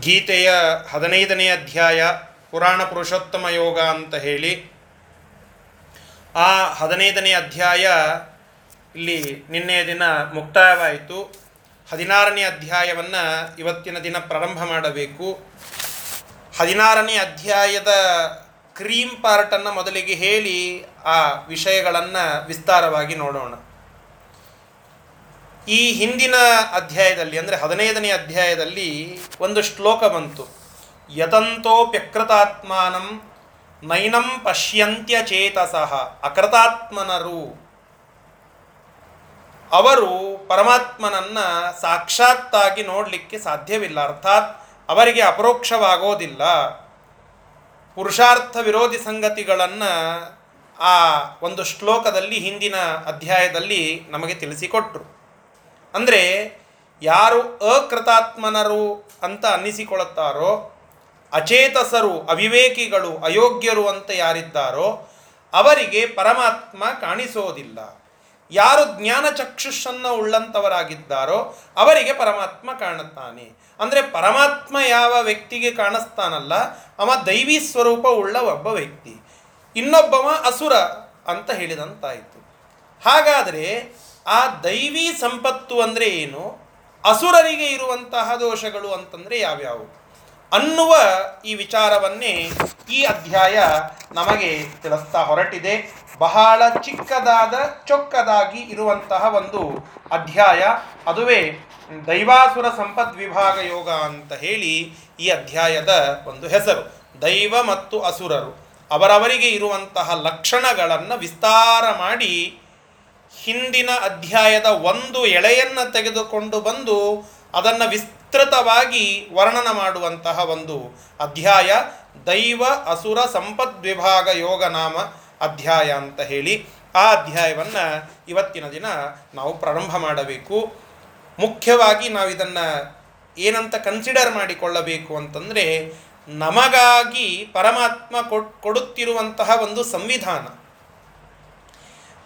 ಗೀತೆಯ ಹದಿನೈದನೇ ಅಧ್ಯಾಯ ಪುರಾಣ ಪುರುಷೋತ್ತಮ ಯೋಗ ಅಂತ ಹೇಳಿ, ಆ ಹದಿನೈದನೇ ಅಧ್ಯಾಯ ಇಲ್ಲಿ ನಿನ್ನೆಯ ದಿನ ಮುಕ್ತಾಯವಾಯಿತು. ಹದಿನಾರನೇ ಅಧ್ಯಾಯವನ್ನು ಇವತ್ತಿನ ದಿನ ಪ್ರಾರಂಭ ಮಾಡಬೇಕು. ಹದಿನಾರನೇ ಅಧ್ಯಾಯದ ಕ್ರೀಮ್ ಪಾರ್ಟನ್ನು ಮೊದಲಿಗೆ ಹೇಳಿ ಆ ವಿಷಯಗಳನ್ನು ವಿಸ್ತಾರವಾಗಿ ನೋಡೋಣ. ಈ ಹಿಂದಿನ ಅಧ್ಯಾಯದಲ್ಲಿ, ಅಂದರೆ ಹದಿನೈದನೇ ಅಧ್ಯಾಯದಲ್ಲಿ ಒಂದು ಶ್ಲೋಕ ಬಂತು. ಯತಂತೋಪ್ಯಕೃತಾತ್ಮಾನಂ ನೈನಂ ಪಶ್ಯಂತ್ಯ ಚೇತಸಃ ಅಕೃತಾತ್ಮನರು. ಅವರು ಪರಮಾತ್ಮನನ್ನು ಸಾಕ್ಷಾತ್ತಾಗಿ ನೋಡಲಿಕ್ಕೆ ಸಾಧ್ಯವಿಲ್ಲ. ಅರ್ಥಾತ್ ಅವರಿಗೆ ಅಪರೋಕ್ಷವಾಗೋದಿಲ್ಲ. ಪುರುಷಾರ್ಥ ವಿರೋಧಿ ಸಂಗತಿಗಳನ್ನು ಆ ಒಂದು ಶ್ಲೋಕದಲ್ಲಿ, ಹಿಂದಿನ ಅಧ್ಯಾಯದಲ್ಲಿ ನಮಗೆ ತಿಳಿಸಿಕೊಟ್ರು. ಅಂದರೆ ಯಾರು ಅಕೃತಾತ್ಮನರು ಅಂತ ಅನ್ನಿಸಿಕೊಳ್ಳುತ್ತಾರೋ, ಅಚೇತಸರು, ಅವಿವೇಕಿಗಳು, ಅಯೋಗ್ಯರು ಅಂತ ಯಾರಿದ್ದಾರೋ, ಅವರಿಗೆ ಪರಮಾತ್ಮ ಕಾಣಿಸೋದಿಲ್ಲ. ಯಾರು ಜ್ಞಾನ ಚಕ್ಷುಷನ್ನು ಉಳ್ಳಂಥವರಾಗಿದ್ದಾರೋ ಅವರಿಗೆ ಪರಮಾತ್ಮ ಕಾಣುತ್ತಾನೆ. ಅಂದರೆ ಪರಮಾತ್ಮ ಯಾವ ವ್ಯಕ್ತಿಗೆ ಕಾಣಿಸ್ತಾನಲ್ಲ, ಅವ ದೈವಿ ಸ್ವರೂಪ ಉಳ್ಳ ಒಬ್ಬ ವ್ಯಕ್ತಿ. ಇನ್ನೊಬ್ಬವ ಅಸುರ ಅಂತ ಹೇಳಿದಂತಾಯಿತು. ಹಾಗಾದರೆ ಆ ದೈವಿ ಸಂಪತ್ತು ಅಂದರೆ ಏನು? ಅಸುರರಿಗೆ ಇರುವಂತಹ ದೋಷಗಳು ಅಂತಂದರೆ ಯಾವ್ಯಾವು? ಅನ್ನುವ ಈ ವಿಚಾರವನ್ನೇ ಈ ಅಧ್ಯಾಯ ನಮಗೆ ತಿಳಿಸ್ತಾ ಹೊರಟಿದೆ. ಬಹಳ ಚಿಕ್ಕದಾದ, ಚೊಕ್ಕದಾಗಿ ಇರುವಂತಹ ಒಂದು ಅಧ್ಯಾಯ. ಅದುವೇ ದೈವಾಸುರ ಸಂಪದ್ ವಿಭಾಗ ಯೋಗ ಅಂತ ಹೇಳಿ ಈ ಅಧ್ಯಾಯದ ಒಂದು ಹೆಸರು. ದೈವ ಮತ್ತು ಅಸುರರು ಅವರವರಿಗೆ ಇರುವಂತಹ ಲಕ್ಷಣಗಳನ್ನು ವಿಸ್ತಾರ ಮಾಡಿ ಹಿಂದಿನ ಅಧ್ಯಾಯದ ಒಂದು ಎಳೆಯನ್ನು ತೆಗೆದುಕೊಂಡು ಬಂದು ಅದನ್ನು ವಿಸ್ತೃತವಾಗಿ ವರ್ಣನ ಮಾಡುವಂತಹ ಒಂದು ಅಧ್ಯಾಯ, ದೈವ, ಅಸುರ ಸಂಪದ್ವಿಭಾಗ ಯೋಗ, ನಾಮ ಅಧ್ಯಾಯ ಅಂತ ಹೇಳಿ ಆ ಅಧ್ಯಾಯವನ್ನು ಇವತ್ತಿನ ದಿನ ನಾವು ಪ್ರಾರಂಭ ಮಾಡಬೇಕು. ಮುಖ್ಯವಾಗಿ ನಾವು ಇದನ್ನು ಏನಂತ ಕನ್ಸಿಡರ್ ಮಾಡಿಕೊಳ್ಳಬೇಕು ಅಂತಂದರೆ, ನಮಗಾಗಿ ಪರಮಾತ್ಮ ಕೊಡುತ್ತಿರುವಂತಹ ಒಂದು ಸಂವಿಧಾನ.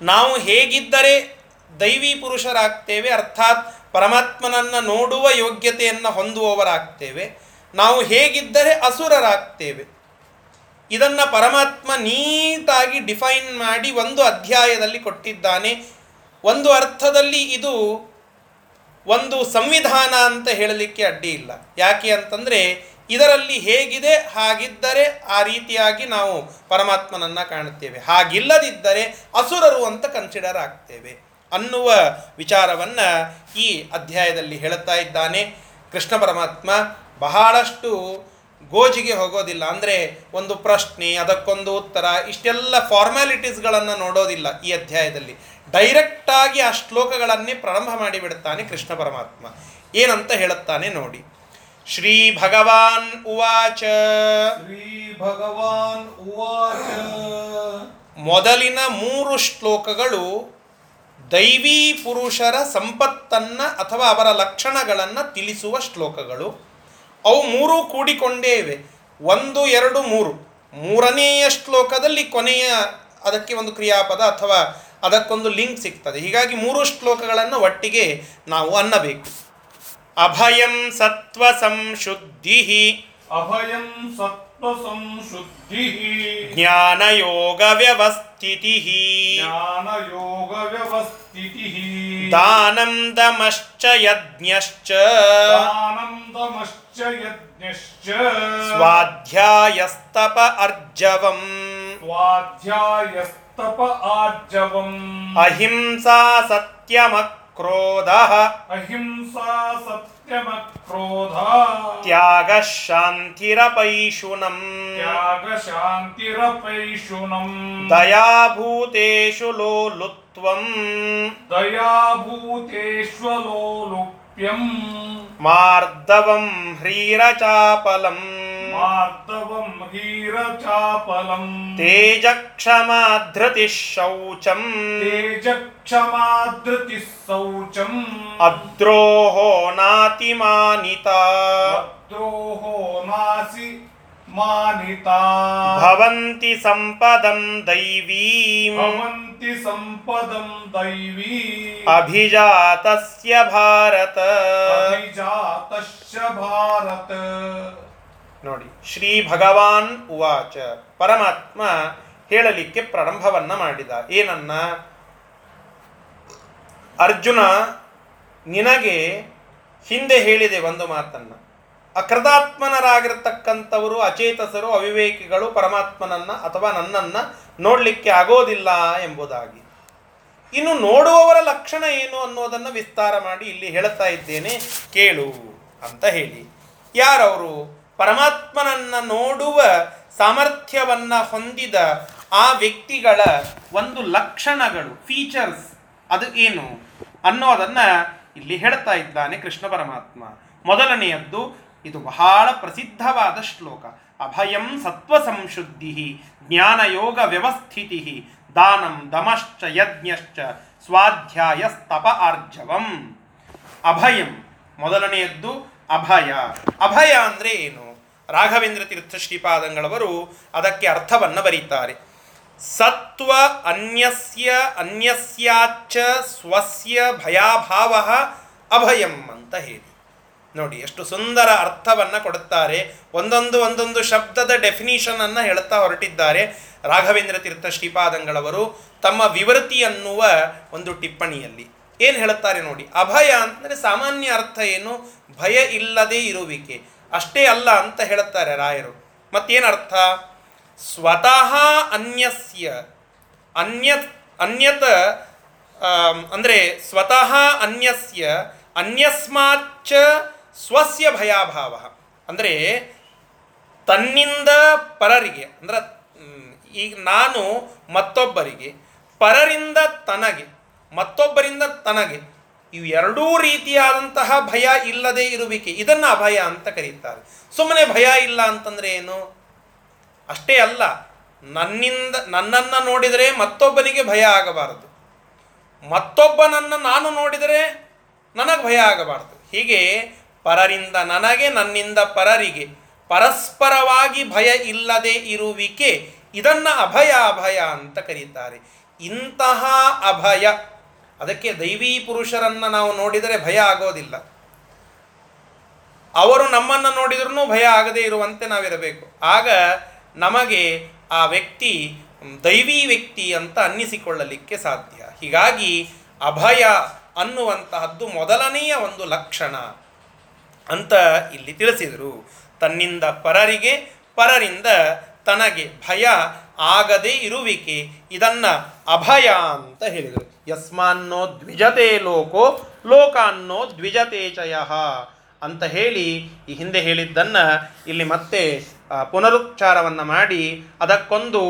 ನಾವು ಹೇಗಿದ್ದರೆ ದೈವಿ ಪುರುಷರಾಗ್ತೇವೆ, ಅರ್ಥಾತ್ ಪರಮಾತ್ಮನನ್ನು ನೋಡುವ ಯೋಗ್ಯತೆಯನ್ನು ಹೊಂದುವವರಾಗ್ತೇವೆ. ನಾವು ಹೇಗಿದ್ದರೆ ಅಸುರರಾಗ್ತೇವೆ. ಇದನ್ನು ಪರಮಾತ್ಮ ನೀಟಾಗಿ ಡಿಫೈನ್ ಮಾಡಿ ಒಂದು ಅಧ್ಯಾಯದಲ್ಲಿ ಕೊಟ್ಟಿದ್ದಾನೆ. ಒಂದು ಅರ್ಥದಲ್ಲಿ ಇದು ಒಂದು ಸಂವಿಧಾನ ಅಂತ ಹೇಳಲಿಕ್ಕೆ ಅಡ್ಡಿ ಇಲ್ಲ. ಯಾಕೆ ಅಂತಂದರೆ ಇದರಲ್ಲಿ ಹೇಗಿದೆ, ಹಾಗಿದ್ದರೆ ಆ ರೀತಿಯಾಗಿ ನಾವು ಪರಮಾತ್ಮನನ್ನು ಕಾಣುತ್ತೇವೆ. ಹಾಗಿಲ್ಲದಿದ್ದರೆ ಅಸುರರು ಅಂತ ಕನ್ಸಿಡರ್ ಆಗ್ತೇವೆ ಅನ್ನುವ ವಿಚಾರವನ್ನು ಈ ಅಧ್ಯಾಯದಲ್ಲಿ ಹೇಳುತ್ತಾ ಇದ್ದಾನೆ. ಕೃಷ್ಣ ಪರಮಾತ್ಮ ಬಹಳಷ್ಟು ಗೋಜಿಗೆ ಹೋಗೋದಿಲ್ಲ. ಅಂದರೆ ಒಂದು ಪ್ರಶ್ನೆ, ಅದಕ್ಕೊಂದು ಉತ್ತರ, ಇಷ್ಟೆಲ್ಲ ಫಾರ್ಮ್ಯಾಲಿಟೀಸ್ಗಳನ್ನು ನೋಡೋದಿಲ್ಲ ಈ ಅಧ್ಯಾಯದಲ್ಲಿ. ಡೈರೆಕ್ಟಾಗಿ ಆ ಶ್ಲೋಕಗಳನ್ನೇ ಪ್ರಾರಂಭ ಮಾಡಿಬಿಡುತ್ತಾನೆ ಕೃಷ್ಣ ಪರಮಾತ್ಮ. ಏನಂತ ಹೇಳುತ್ತಾನೆ ನೋಡಿ. ಶ್ರೀ ಭಗವಾನ್ ಉವಾಚ ಶ್ರೀ ಭಗವಾನ್ ಉವಾಚ ಮೊದಲಿನ ಮೂರು ಶ್ಲೋಕಗಳು ದೈವೀ ಪುರುಷರ ಸಂಪತ್ತನ್ನು ಅಥವಾ ಅವರ ಲಕ್ಷಣಗಳನ್ನು ತಿಳಿಸುವ ಶ್ಲೋಕಗಳು. ಅವು ಮೂರೂ ಕೂಡಿಕೊಂಡೇ ಇವೆ ಒಂದು ಎರಡು ಮೂರು. ಮೂರನೆಯ ಶ್ಲೋಕದಲ್ಲಿ ಕೊನೆಯ ಅದಕ್ಕೆ ಒಂದು ಕ್ರಿಯಾಪದ ಅಥವಾ ಅದಕ್ಕೊಂದು ಲಿಂಕ್ ಸಿಗ್ತದೆ. ಹೀಗಾಗಿ ಮೂರು ಶ್ಲೋಕಗಳನ್ನು ಒಟ್ಟಿಗೆ ನಾವು ಅನ್ನಬೇಕು. ಅಭಯಂ ಸತ್ವ ಸಂಶುದ್ಧಿ ಅಭಯಂ ಸತ್ವ ಸಂಶುದ್ಧಿ ಜ್ಞಾನಯೋಗ ವ್ಯವಸ್ಥಿತಿ ಜ್ಞಾನ ಯೋಗ ವ್ಯವಸ್ಥಿತಿ ದಾನಂ ದಮಶ್ಚ ಯಜ್ಞಶ್ಚ ಆನಂದಮಶ್ಚ ಯಜ್ಞಶ್ಚ ಸ್ವಾಧ್ಯಾಯಸ್ತಪ ಅರ್ಜವಂ ಸ್ವಾಧ್ಯಾಯಸ್ತಪ ಆರ್ಜವಂ ಅಹಿಂಸಾ ಸತ್ಯಮಕ್ರೋಧ ಅಹಿಂಸಾ ಸತ್ಯಮ ಕ್ರೋಧ ತ್ಯಾಗ ಶಾಂತಿರಪೈಶುನಂ ತ್ಯಾಗ ಶಾಂತಿರಪೈಶುನಂ ದಯಾಭೂತೇಷು मार्दवम् हीरचापलम्। तेजक्षमाधृतिः शौचम् तेजक्षमाधृतिः शौचम् अद्रोहो नातिमानिता। अद्रोहो नासि मानिता भवन्ति सम्पदं दैवीम्। भवन्ति सम्पदं दैवी अभिजातस्य भारत। अभिजातस्य भारत। ನೋಡಿ, ಶ್ರೀ ಭಗವಾನ್ ಉವಾಚ ಪರಮಾತ್ಮ ಹೇಳಲಿಕ್ಕೆ ಪ್ರಾರಂಭವನ್ನ ಮಾಡಿದ. ಏನನ್ನ? ಅರ್ಜುನ ನಿನಗೆ ಹಿಂದೆ ಹೇಳಿದೆ ಒಂದು ಮಾತನ್ನ. ಅಕೃತಾತ್ಮನರಾಗಿರ್ತಕ್ಕಂಥವರು, ಅಚೇತಸರು, ಅವಿವೇಕಿಗಳು ಪರಮಾತ್ಮನನ್ನ ಅಥವಾ ನನ್ನನ್ನ ನೋಡಲಿಕ್ಕೆ ಆಗೋದಿಲ್ಲ ಎಂಬುದಾಗಿ. ಇನ್ನು ನೋಡುವವರ ಲಕ್ಷಣ ಏನು ಅನ್ನೋದನ್ನು ವಿಸ್ತಾರ ಮಾಡಿ ಇಲ್ಲಿ ಹೇಳ್ತಾ ಇದ್ದೇನೆ, ಕೇಳು ಅಂತ ಹೇಳಿ. ಯಾರವರು? ಪರಮಾತ್ಮನನ್ನ ನೋಡುವ ಸಾಮರ್ಥ್ಯವನ್ನ ಹೊಂದಿದ ಆ ವ್ಯಕ್ತಿಗಳ ಒಂದು ಲಕ್ಷಣಗಳು ಫೀಚರ್ಸ್ ಅದು ಏನು ಅನ್ನೋದನ್ನ ಇಲ್ಲಿ ಹೇಳ್ತಾ ಇದ್ದಾನೆ ಕೃಷ್ಣ ಪರಮಾತ್ಮ. ಮೊದಲನೆಯದ್ದು, ಇದು ಬಹಳ ಪ್ರಸಿದ್ಧವಾದ ಶ್ಲೋಕ. ಅಭಯಂ ಸತ್ವ ಸಂಶುದ್ಧಿ ಜ್ಞಾನಯೋಗ ವ್ಯವಸ್ಥಿತಿ ದಾನಂ ದಮಶ್ಚ ಯಜ್ಞಶ್ಚ ಸ್ವಾಧ್ಯಾಯಸ್ತಪ ಆರ್ಜವಂ. ಅಭಯಂ, ಮೊದಲನೆಯದ್ದು ಅಭಯ. ಅಭಯ ಅಂದರೆ ಏನು? ರಾಘವೇಂದ್ರ ತೀರ್ಥ ಶ್ರೀಪಾದಂಗಳವರು ಅದಕ್ಕೆ ಅರ್ಥವನ್ನು ಬರೀತಾರೆ. ಸತ್ವ ಅನ್ಯಸ್ಯ ಅನ್ಯಸ್ಯಾಚ ಸ್ವಸ್ಯ ಭಯಾಭಾವ ಅಭಯಂ ಅಂತ ಹೇಳಿ. ನೋಡಿ, ಎಷ್ಟು ಸುಂದರ ಅರ್ಥವನ್ನು ಕೊಡುತ್ತಾರೆ. ಒಂದೊಂದು ಒಂದೊಂದು ಶಬ್ದದ ಡೆಫಿನಿಷನ್ ಅನ್ನು ಹೇಳ್ತಾ ಹೊರಟಿದ್ದಾರೆ ರಾಘವೇಂದ್ರ ತೀರ್ಥ ಶ್ರೀಪಾದಂಗಳವರು. ತಮ್ಮ ವಿವೃತಿ ಅನ್ನುವ ಒಂದು ಟಿಪ್ಪಣಿಯಲ್ಲಿ. ಏನು ಹೇಳುತ್ತಾರೆ ನೋಡಿ, ಅಭಯ ಅಂದರೆ ಸಾಮಾನ್ಯ ಅರ್ಥ ಏನು? ಭಯ ಇಲ್ಲದೆ ಇರುವಿಕೆ. ಅಷ್ಟೇ ಅಲ್ಲ ಅಂತ ಹೇಳುತ್ತಾರೆ ರಾಯರು. ಮತ್ತೇನರ್ಥ? ಸ್ವತಃ ಅನ್ಯಸ್ಯ. ಅನ್ಯ ಅನ್ಯತ ಅಂದರೆ ಸ್ವತಃ ಅನ್ಯಸ್ಯ, ಅನ್ಯಸ್ಮಾಚ್ಚ ಸ್ವಸ್ಯ ಭಯಾಭಾವ. ಅಂದರೆ ತನ್ನಿಂದ ಪರರಿಗೆ, ಅಂದ್ರೆ ಈಗ ನಾನು ಮತ್ತೊಬ್ಬರಿಗೆ, ಪರರಿಂದ ತನಗೆ, ಮತ್ತೊಬ್ಬರಿಂದ ತನಗೆ ಇವು ಎರಡೂ ರೀತಿಯಾದಂತಹ ಭಯ ಇಲ್ಲದೆ ಇರುವಿಕೆ. ಇದನ್ನು ಅಭಯ ಅಂತ ಕರೀತಾರೆ. ಸುಮ್ಮನೆ ಭಯ ಇಲ್ಲ ಅಂತಂದ್ರೆ ಏನು? ಅಷ್ಟೇ ಅಲ್ಲ, ನನ್ನಿಂದ, ನನ್ನನ್ನು ನೋಡಿದರೆ ಮತ್ತೊಬ್ಬನಿಗೆ ಭಯ ಆಗಬಾರದು. ಮತ್ತೊಬ್ಬನನ್ನು ನಾನು ನೋಡಿದರೆ ನನಗೆ ಭಯ ಆಗಬಾರದು. ಹೀಗೆ ಪರರಿಂದ ನನಗೆ, ನನ್ನಿಂದ ಪರರಿಗೆ ಪರಸ್ಪರವಾಗಿ ಭಯ ಇಲ್ಲದೆ ಇರುವಿಕೆ, ಇದನ್ನು ಅಭಯ ಅಭಯ ಅಂತ ಕರೀತಾರೆ. ಇಂತಹ ಅಭಯ ಅದಕ್ಕೆ ದೈವೀ ಪುರುಷರನ್ನು ನಾವು ನೋಡಿದರೆ ಭಯ ಆಗೋದಿಲ್ಲ. ಅವರು ನಮ್ಮನ್ನು ನೋಡಿದ್ರೂ ಭಯ ಆಗದೇ ಇರುವಂತೆ ನಾವಿರಬೇಕು. ಆಗ ನಮಗೆ ಆ ವ್ಯಕ್ತಿ, ದೈವೀ ವ್ಯಕ್ತಿ ಅಂತ ಅನ್ನಿಸಿಕೊಳ್ಳಲಿಕ್ಕೆ ಸಾಧ್ಯ. ಹೀಗಾಗಿ ಅಭಯ ಅನ್ನುವಂತಹದ್ದು ಮೊದಲನೆಯ ಒಂದು ಲಕ್ಷಣ ಅಂತ ಇಲ್ಲಿ ತಿಳಿಸಿದರು. ತನ್ನಿಂದ ಪರರಿಗೆ, ಪರರಿಂದ ತನಗೆ ಭಯ ಆಗದೇ ಇರುವಿಕೆ, ಇದನ್ನು ಅಭಯ ಅಂತ ಹೇಳಿದರು. ಯಸ್ಮಾನ್ನೋ ದ್ವಿಜತೆ ಲೋಕೋ, ಲೋಕಾನ್ನೋ ದ್ವಿಜತೆ ಚಯ ಅಂತ ಹೇಳಿ ಈ ಹಿಂದೆ ಹೇಳಿದ್ದನ್ನು ಇಲ್ಲಿ ಮತ್ತೆ ಪುನರುಚ್ಚಾರವನ್ನು ಮಾಡಿ ಅದಕ್ಕೊಂದು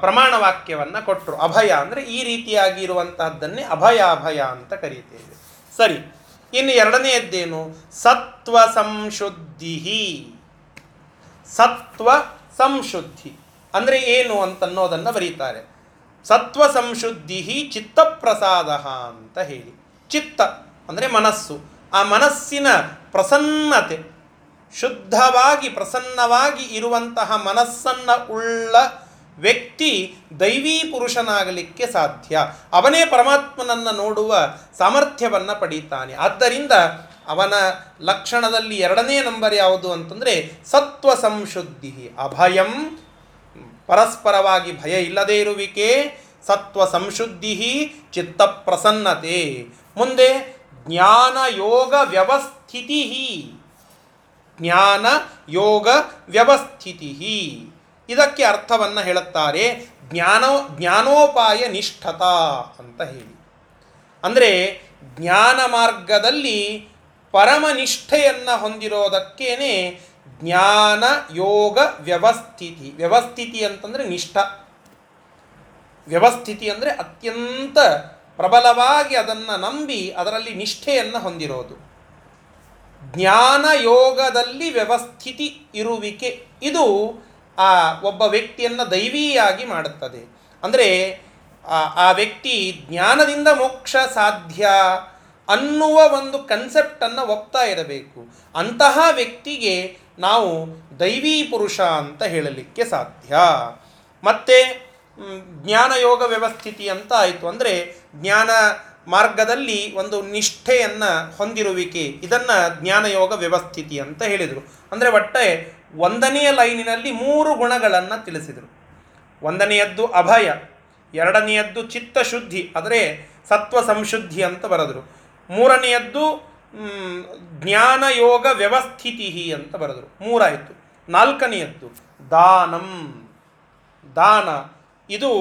ಪ್ರಮಾಣ ವಾಕ್ಯವನ್ನು ಕೊಟ್ಟರು ಅಭಯ ಅಂದರೆ ಈ ರೀತಿಯಾಗಿ ಇರುವಂತಹದ್ದನ್ನೇ ಅಭಯ ಅಭಯ ಅಂತ ಕರೀತೇವೆ. ಸರಿ, ಇನ್ನು ಎರಡನೆಯದ್ದೇನು? ಸತ್ವ ಸಂಶುದ್ಧಿ ಸತ್ವ ಸಂಶುದ್ಧಿ ಅಂದರೆ ಏನು ಅಂತನ್ನೋದನ್ನು ಬರೀತಾರೆ. ಸತ್ವ ಸಂಶುದ್ಧಿ ಚಿತ್ತಪ್ರಸಾದ ಅಂತ ಹೇಳಿ. ಚಿತ್ತ ಅಂದರೆ ಮನಸ್ಸು. ಆ ಮನಸ್ಸಿನ ಪ್ರಸನ್ನತೆ, ಶುದ್ಧವಾಗಿ ಪ್ರಸನ್ನವಾಗಿ ಇರುವಂತಹ ಮನಸ್ಸನ್ನು ಉಳ್ಳ ವ್ಯಕ್ತಿ ದೈವೀ ಪುರುಷನಾಗಲಿಕ್ಕೆ ಸಾಧ್ಯ. ಅವನೇ ಪರಮಾತ್ಮನನ್ನು ನೋಡುವ ಸಾಮರ್ಥ್ಯವನ್ನು ಪಡೀತಾನೆ. ಆದ್ದರಿಂದ ಅವನ ಲಕ್ಷಣದಲ್ಲಿ ಎರಡನೇ ನಂಬರ್ ಯಾವುದು ಅಂತಂದರೆ ಸತ್ವ ಸಂಶುದ್ಧಿ ಅಭಯಂ ಪರಸ್ಪರವಾಗಿ ಭಯ ಇಲ್ಲದೇ ಇರುವಿಕೆ ಸತ್ವ ಸಂಶುದ್ಧಿ ಚಿತ್ತ ಪ್ರಸನ್ನತೆ. ಮುಂದೆ ಜ್ಞಾನ ಯೋಗ ವ್ಯವಸ್ಥಿತಿ ಜ್ಞಾನ ಯೋಗ ವ್ಯವಸ್ಥಿತಿ ಇದಕ್ಕೆ ಅರ್ಥವನ್ನು ಹೇಳುತ್ತಾರೆ ಜ್ಞಾನ, ಜ್ಞಾನೋಪಾಯ ನಿಷ್ಠತಾ ಅಂತ ಹೇಳಿ. ಅಂದರೆ ಜ್ಞಾನ ಮಾರ್ಗದಲ್ಲಿ ಪರಮನಿಷ್ಠೆಯನ್ನು ಹೊಂದಿರೋದಕ್ಕೇನೆ ಜ್ಞಾನ ಯೋಗ ವ್ಯವಸ್ಥಿತಿ. ವ್ಯವಸ್ಥಿತಿ ಅಂತಂದರೆ ನಿಷ್ಠ. ವ್ಯವಸ್ಥಿತಿ ಅಂದರೆ ಅತ್ಯಂತ ಪ್ರಬಲವಾಗಿ ಅದನ್ನು ನಂಬಿ ಅದರಲ್ಲಿ ನಿಷ್ಠೆಯನ್ನು ಹೊಂದಿರೋದು. ಜ್ಞಾನ ಯೋಗದಲ್ಲಿ ವ್ಯವಸ್ಥಿತಿ ಇರುವಿಕೆ ಇದು ಆ ಒಬ್ಬ ವ್ಯಕ್ತಿಯನ್ನು ದೈವೀಯಾಗಿ ಮಾಡುತ್ತದೆ. ಅಂದರೆ ಆ ವ್ಯಕ್ತಿ ಜ್ಞಾನದಿಂದ ಮೋಕ್ಷ ಸಾಧ್ಯ ಅನ್ನುವ ಒಂದು ಕನ್ಸೆಪ್ಟನ್ನು ಒಪ್ತಾ ಇರಬೇಕು. ಅಂತಹ ವ್ಯಕ್ತಿಗೆ ನಾವು ದೈವೀ ಪುರುಷ ಅಂತ ಹೇಳಲಿಕ್ಕೆ ಸಾಧ್ಯ. ಮತ್ತು ಜ್ಞಾನಯೋಗ ವ್ಯವಸ್ಥಿತಿ ಅಂತ ಆಯಿತು ಅಂದರೆ ಜ್ಞಾನ ಮಾರ್ಗದಲ್ಲಿ ಒಂದು ನಿಷ್ಠೆಯನ್ನು ಹೊಂದಿರುವಿಕೆ, ಇದನ್ನು ಜ್ಞಾನಯೋಗ ವ್ಯವಸ್ಥಿತಿ ಅಂತ ಹೇಳಿದರು. ಅಂದರೆ ಒಟ್ಟೆ ಒಂದನೆಯ ಲೈನಿನಲ್ಲಿ ಮೂರು ಗುಣಗಳನ್ನು ತಿಳಿಸಿದರು. ಒಂದನೆಯದ್ದು ಅಭಯ, ಎರಡನೆಯದ್ದು ಚಿತ್ತಶುದ್ಧಿ ಅಂದರೆ ಸತ್ವ ಸಂಶುದ್ಧಿ ಅಂತ ಬರೆದರು. ಮೂರನೆಯದ್ದು ಜ್ಞಾನಯೋಗ ವ್ಯವಸ್ಥಿತಿ ಅಂತ ಬರೆದರು. ಮೂರಾಯಿತು. ನಾಲ್ಕನೆಯದ್ದು, ದಾನಂ. ದಾನ, ಇದು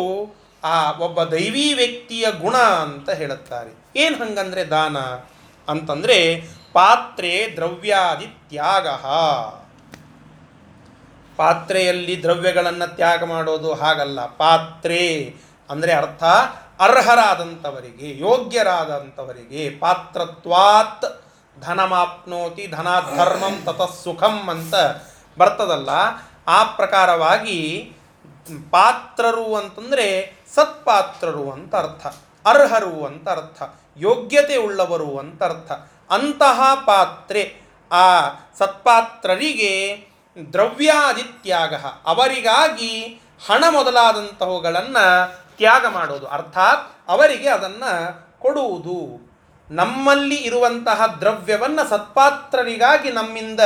ಆ ಒಬ್ಬ ದೈವೀ ವ್ಯಕ್ತಿಯ ಗುಣ ಅಂತ ಹೇಳುತ್ತಾರೆ. ಏನು ಹಂಗಂದರೆ ದಾನ? ಅಂತಂದರೆ ಪಾತ್ರೆ ದ್ರವ್ಯಾದಿ ತ್ಯಾಗ. ಪಾತ್ರೆಯಲ್ಲಿ ದ್ರವ್ಯಗಳನ್ನು ತ್ಯಾಗ ಮಾಡೋದು ಹಾಗಲ್ಲ. ಪಾತ್ರೆ ಅಂದರೆ ಅರ್ಥ ಅರ್ಹರಾದಂಥವರಿಗೆ ಯೋಗ್ಯರಾದಂಥವರಿಗೆ ಪಾತ್ರತ್ವಾತ್ ಧನಮಾಪ್ನೋತಿ ಧರ್ಮಂ ತತಃ ಸುಖಂ ಅಂತ ಬರ್ತದಲ್ಲ, ಆ ಪ್ರಕಾರವಾಗಿ ಪಾತ್ರರು ಅಂತಂದರೆ ಸತ್ಪಾತ್ರರು ಅಂತ ಅರ್ಥ, ಅರ್ಹರು ಅಂತ ಅರ್ಥ, ಯೋಗ್ಯತೆ ಉಳ್ಳವರು ಅಂತ ಅರ್ಥ. ಅಂತಹ ಪಾತ್ರೆ ಆ ಸತ್ಪಾತ್ರರಿಗೆ ದ್ರವ್ಯಾದಿತ್ಯಾಗ ಅವರಿಗಾಗಿ ಹಣ ಮೊದಲಾದಂತಹವುಗಳನ್ನು ತ್ಯಾಗ ಮಾಡೋದು. ಅರ್ಥಾತ್ ಅವರಿಗೆ ಅದನ್ನು ಕೊಡುವುದು. ನಮ್ಮಲ್ಲಿ ಇರುವಂತಹ ದ್ರವ್ಯವನ್ನು ಸತ್ಪಾತ್ರರಿಗಾಗಿ ನಮ್ಮಿಂದ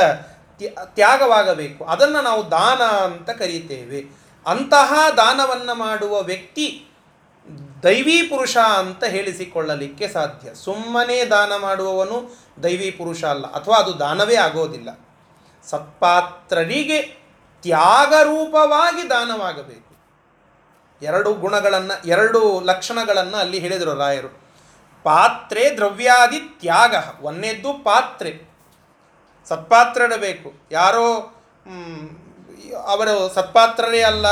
ತ್ಯಾಗವಾಗಬೇಕು. ಅದನ್ನು ನಾವು ದಾನ ಅಂತ ಕರೀತೇವೆ. ಅಂತಹ ದಾನವನ್ನು ಮಾಡುವ ವ್ಯಕ್ತಿ ದೈವೀ ಪುರುಷ ಅಂತ ಹೇಳಿಸಿಕೊಳ್ಳಲಿಕ್ಕೆ ಸಾಧ್ಯ. ಸುಮ್ಮನೆ ದಾನ ಮಾಡುವವನು ದೈವೀ ಪುರುಷ ಅಲ್ಲ, ಅಥವಾ ಅದು ದಾನವೇ ಆಗೋದಿಲ್ಲ. ಸತ್ಪಾತ್ರರಿಗೆ ತ್ಯಾಗರೂಪವಾಗಿ ದಾನವಾಗಬೇಕು. ಎರಡು ಗುಣಗಳನ್ನು, ಎರಡು ಲಕ್ಷಣಗಳನ್ನು ಅಲ್ಲಿ ಹೇಳಿದರು ರಾಯರು. ಪಾತ್ರೆ ದ್ರವ್ಯಾದಿ ತ್ಯಾಗ, ಒಂದೇದ್ದು ಪಾತ್ರೆ. ಸತ್ಪಾತ್ರಡಬೇಕು ಯಾರೋ ಅವರು ಸತ್ಪಾತ್ರರೇ ಅಲ್ಲ,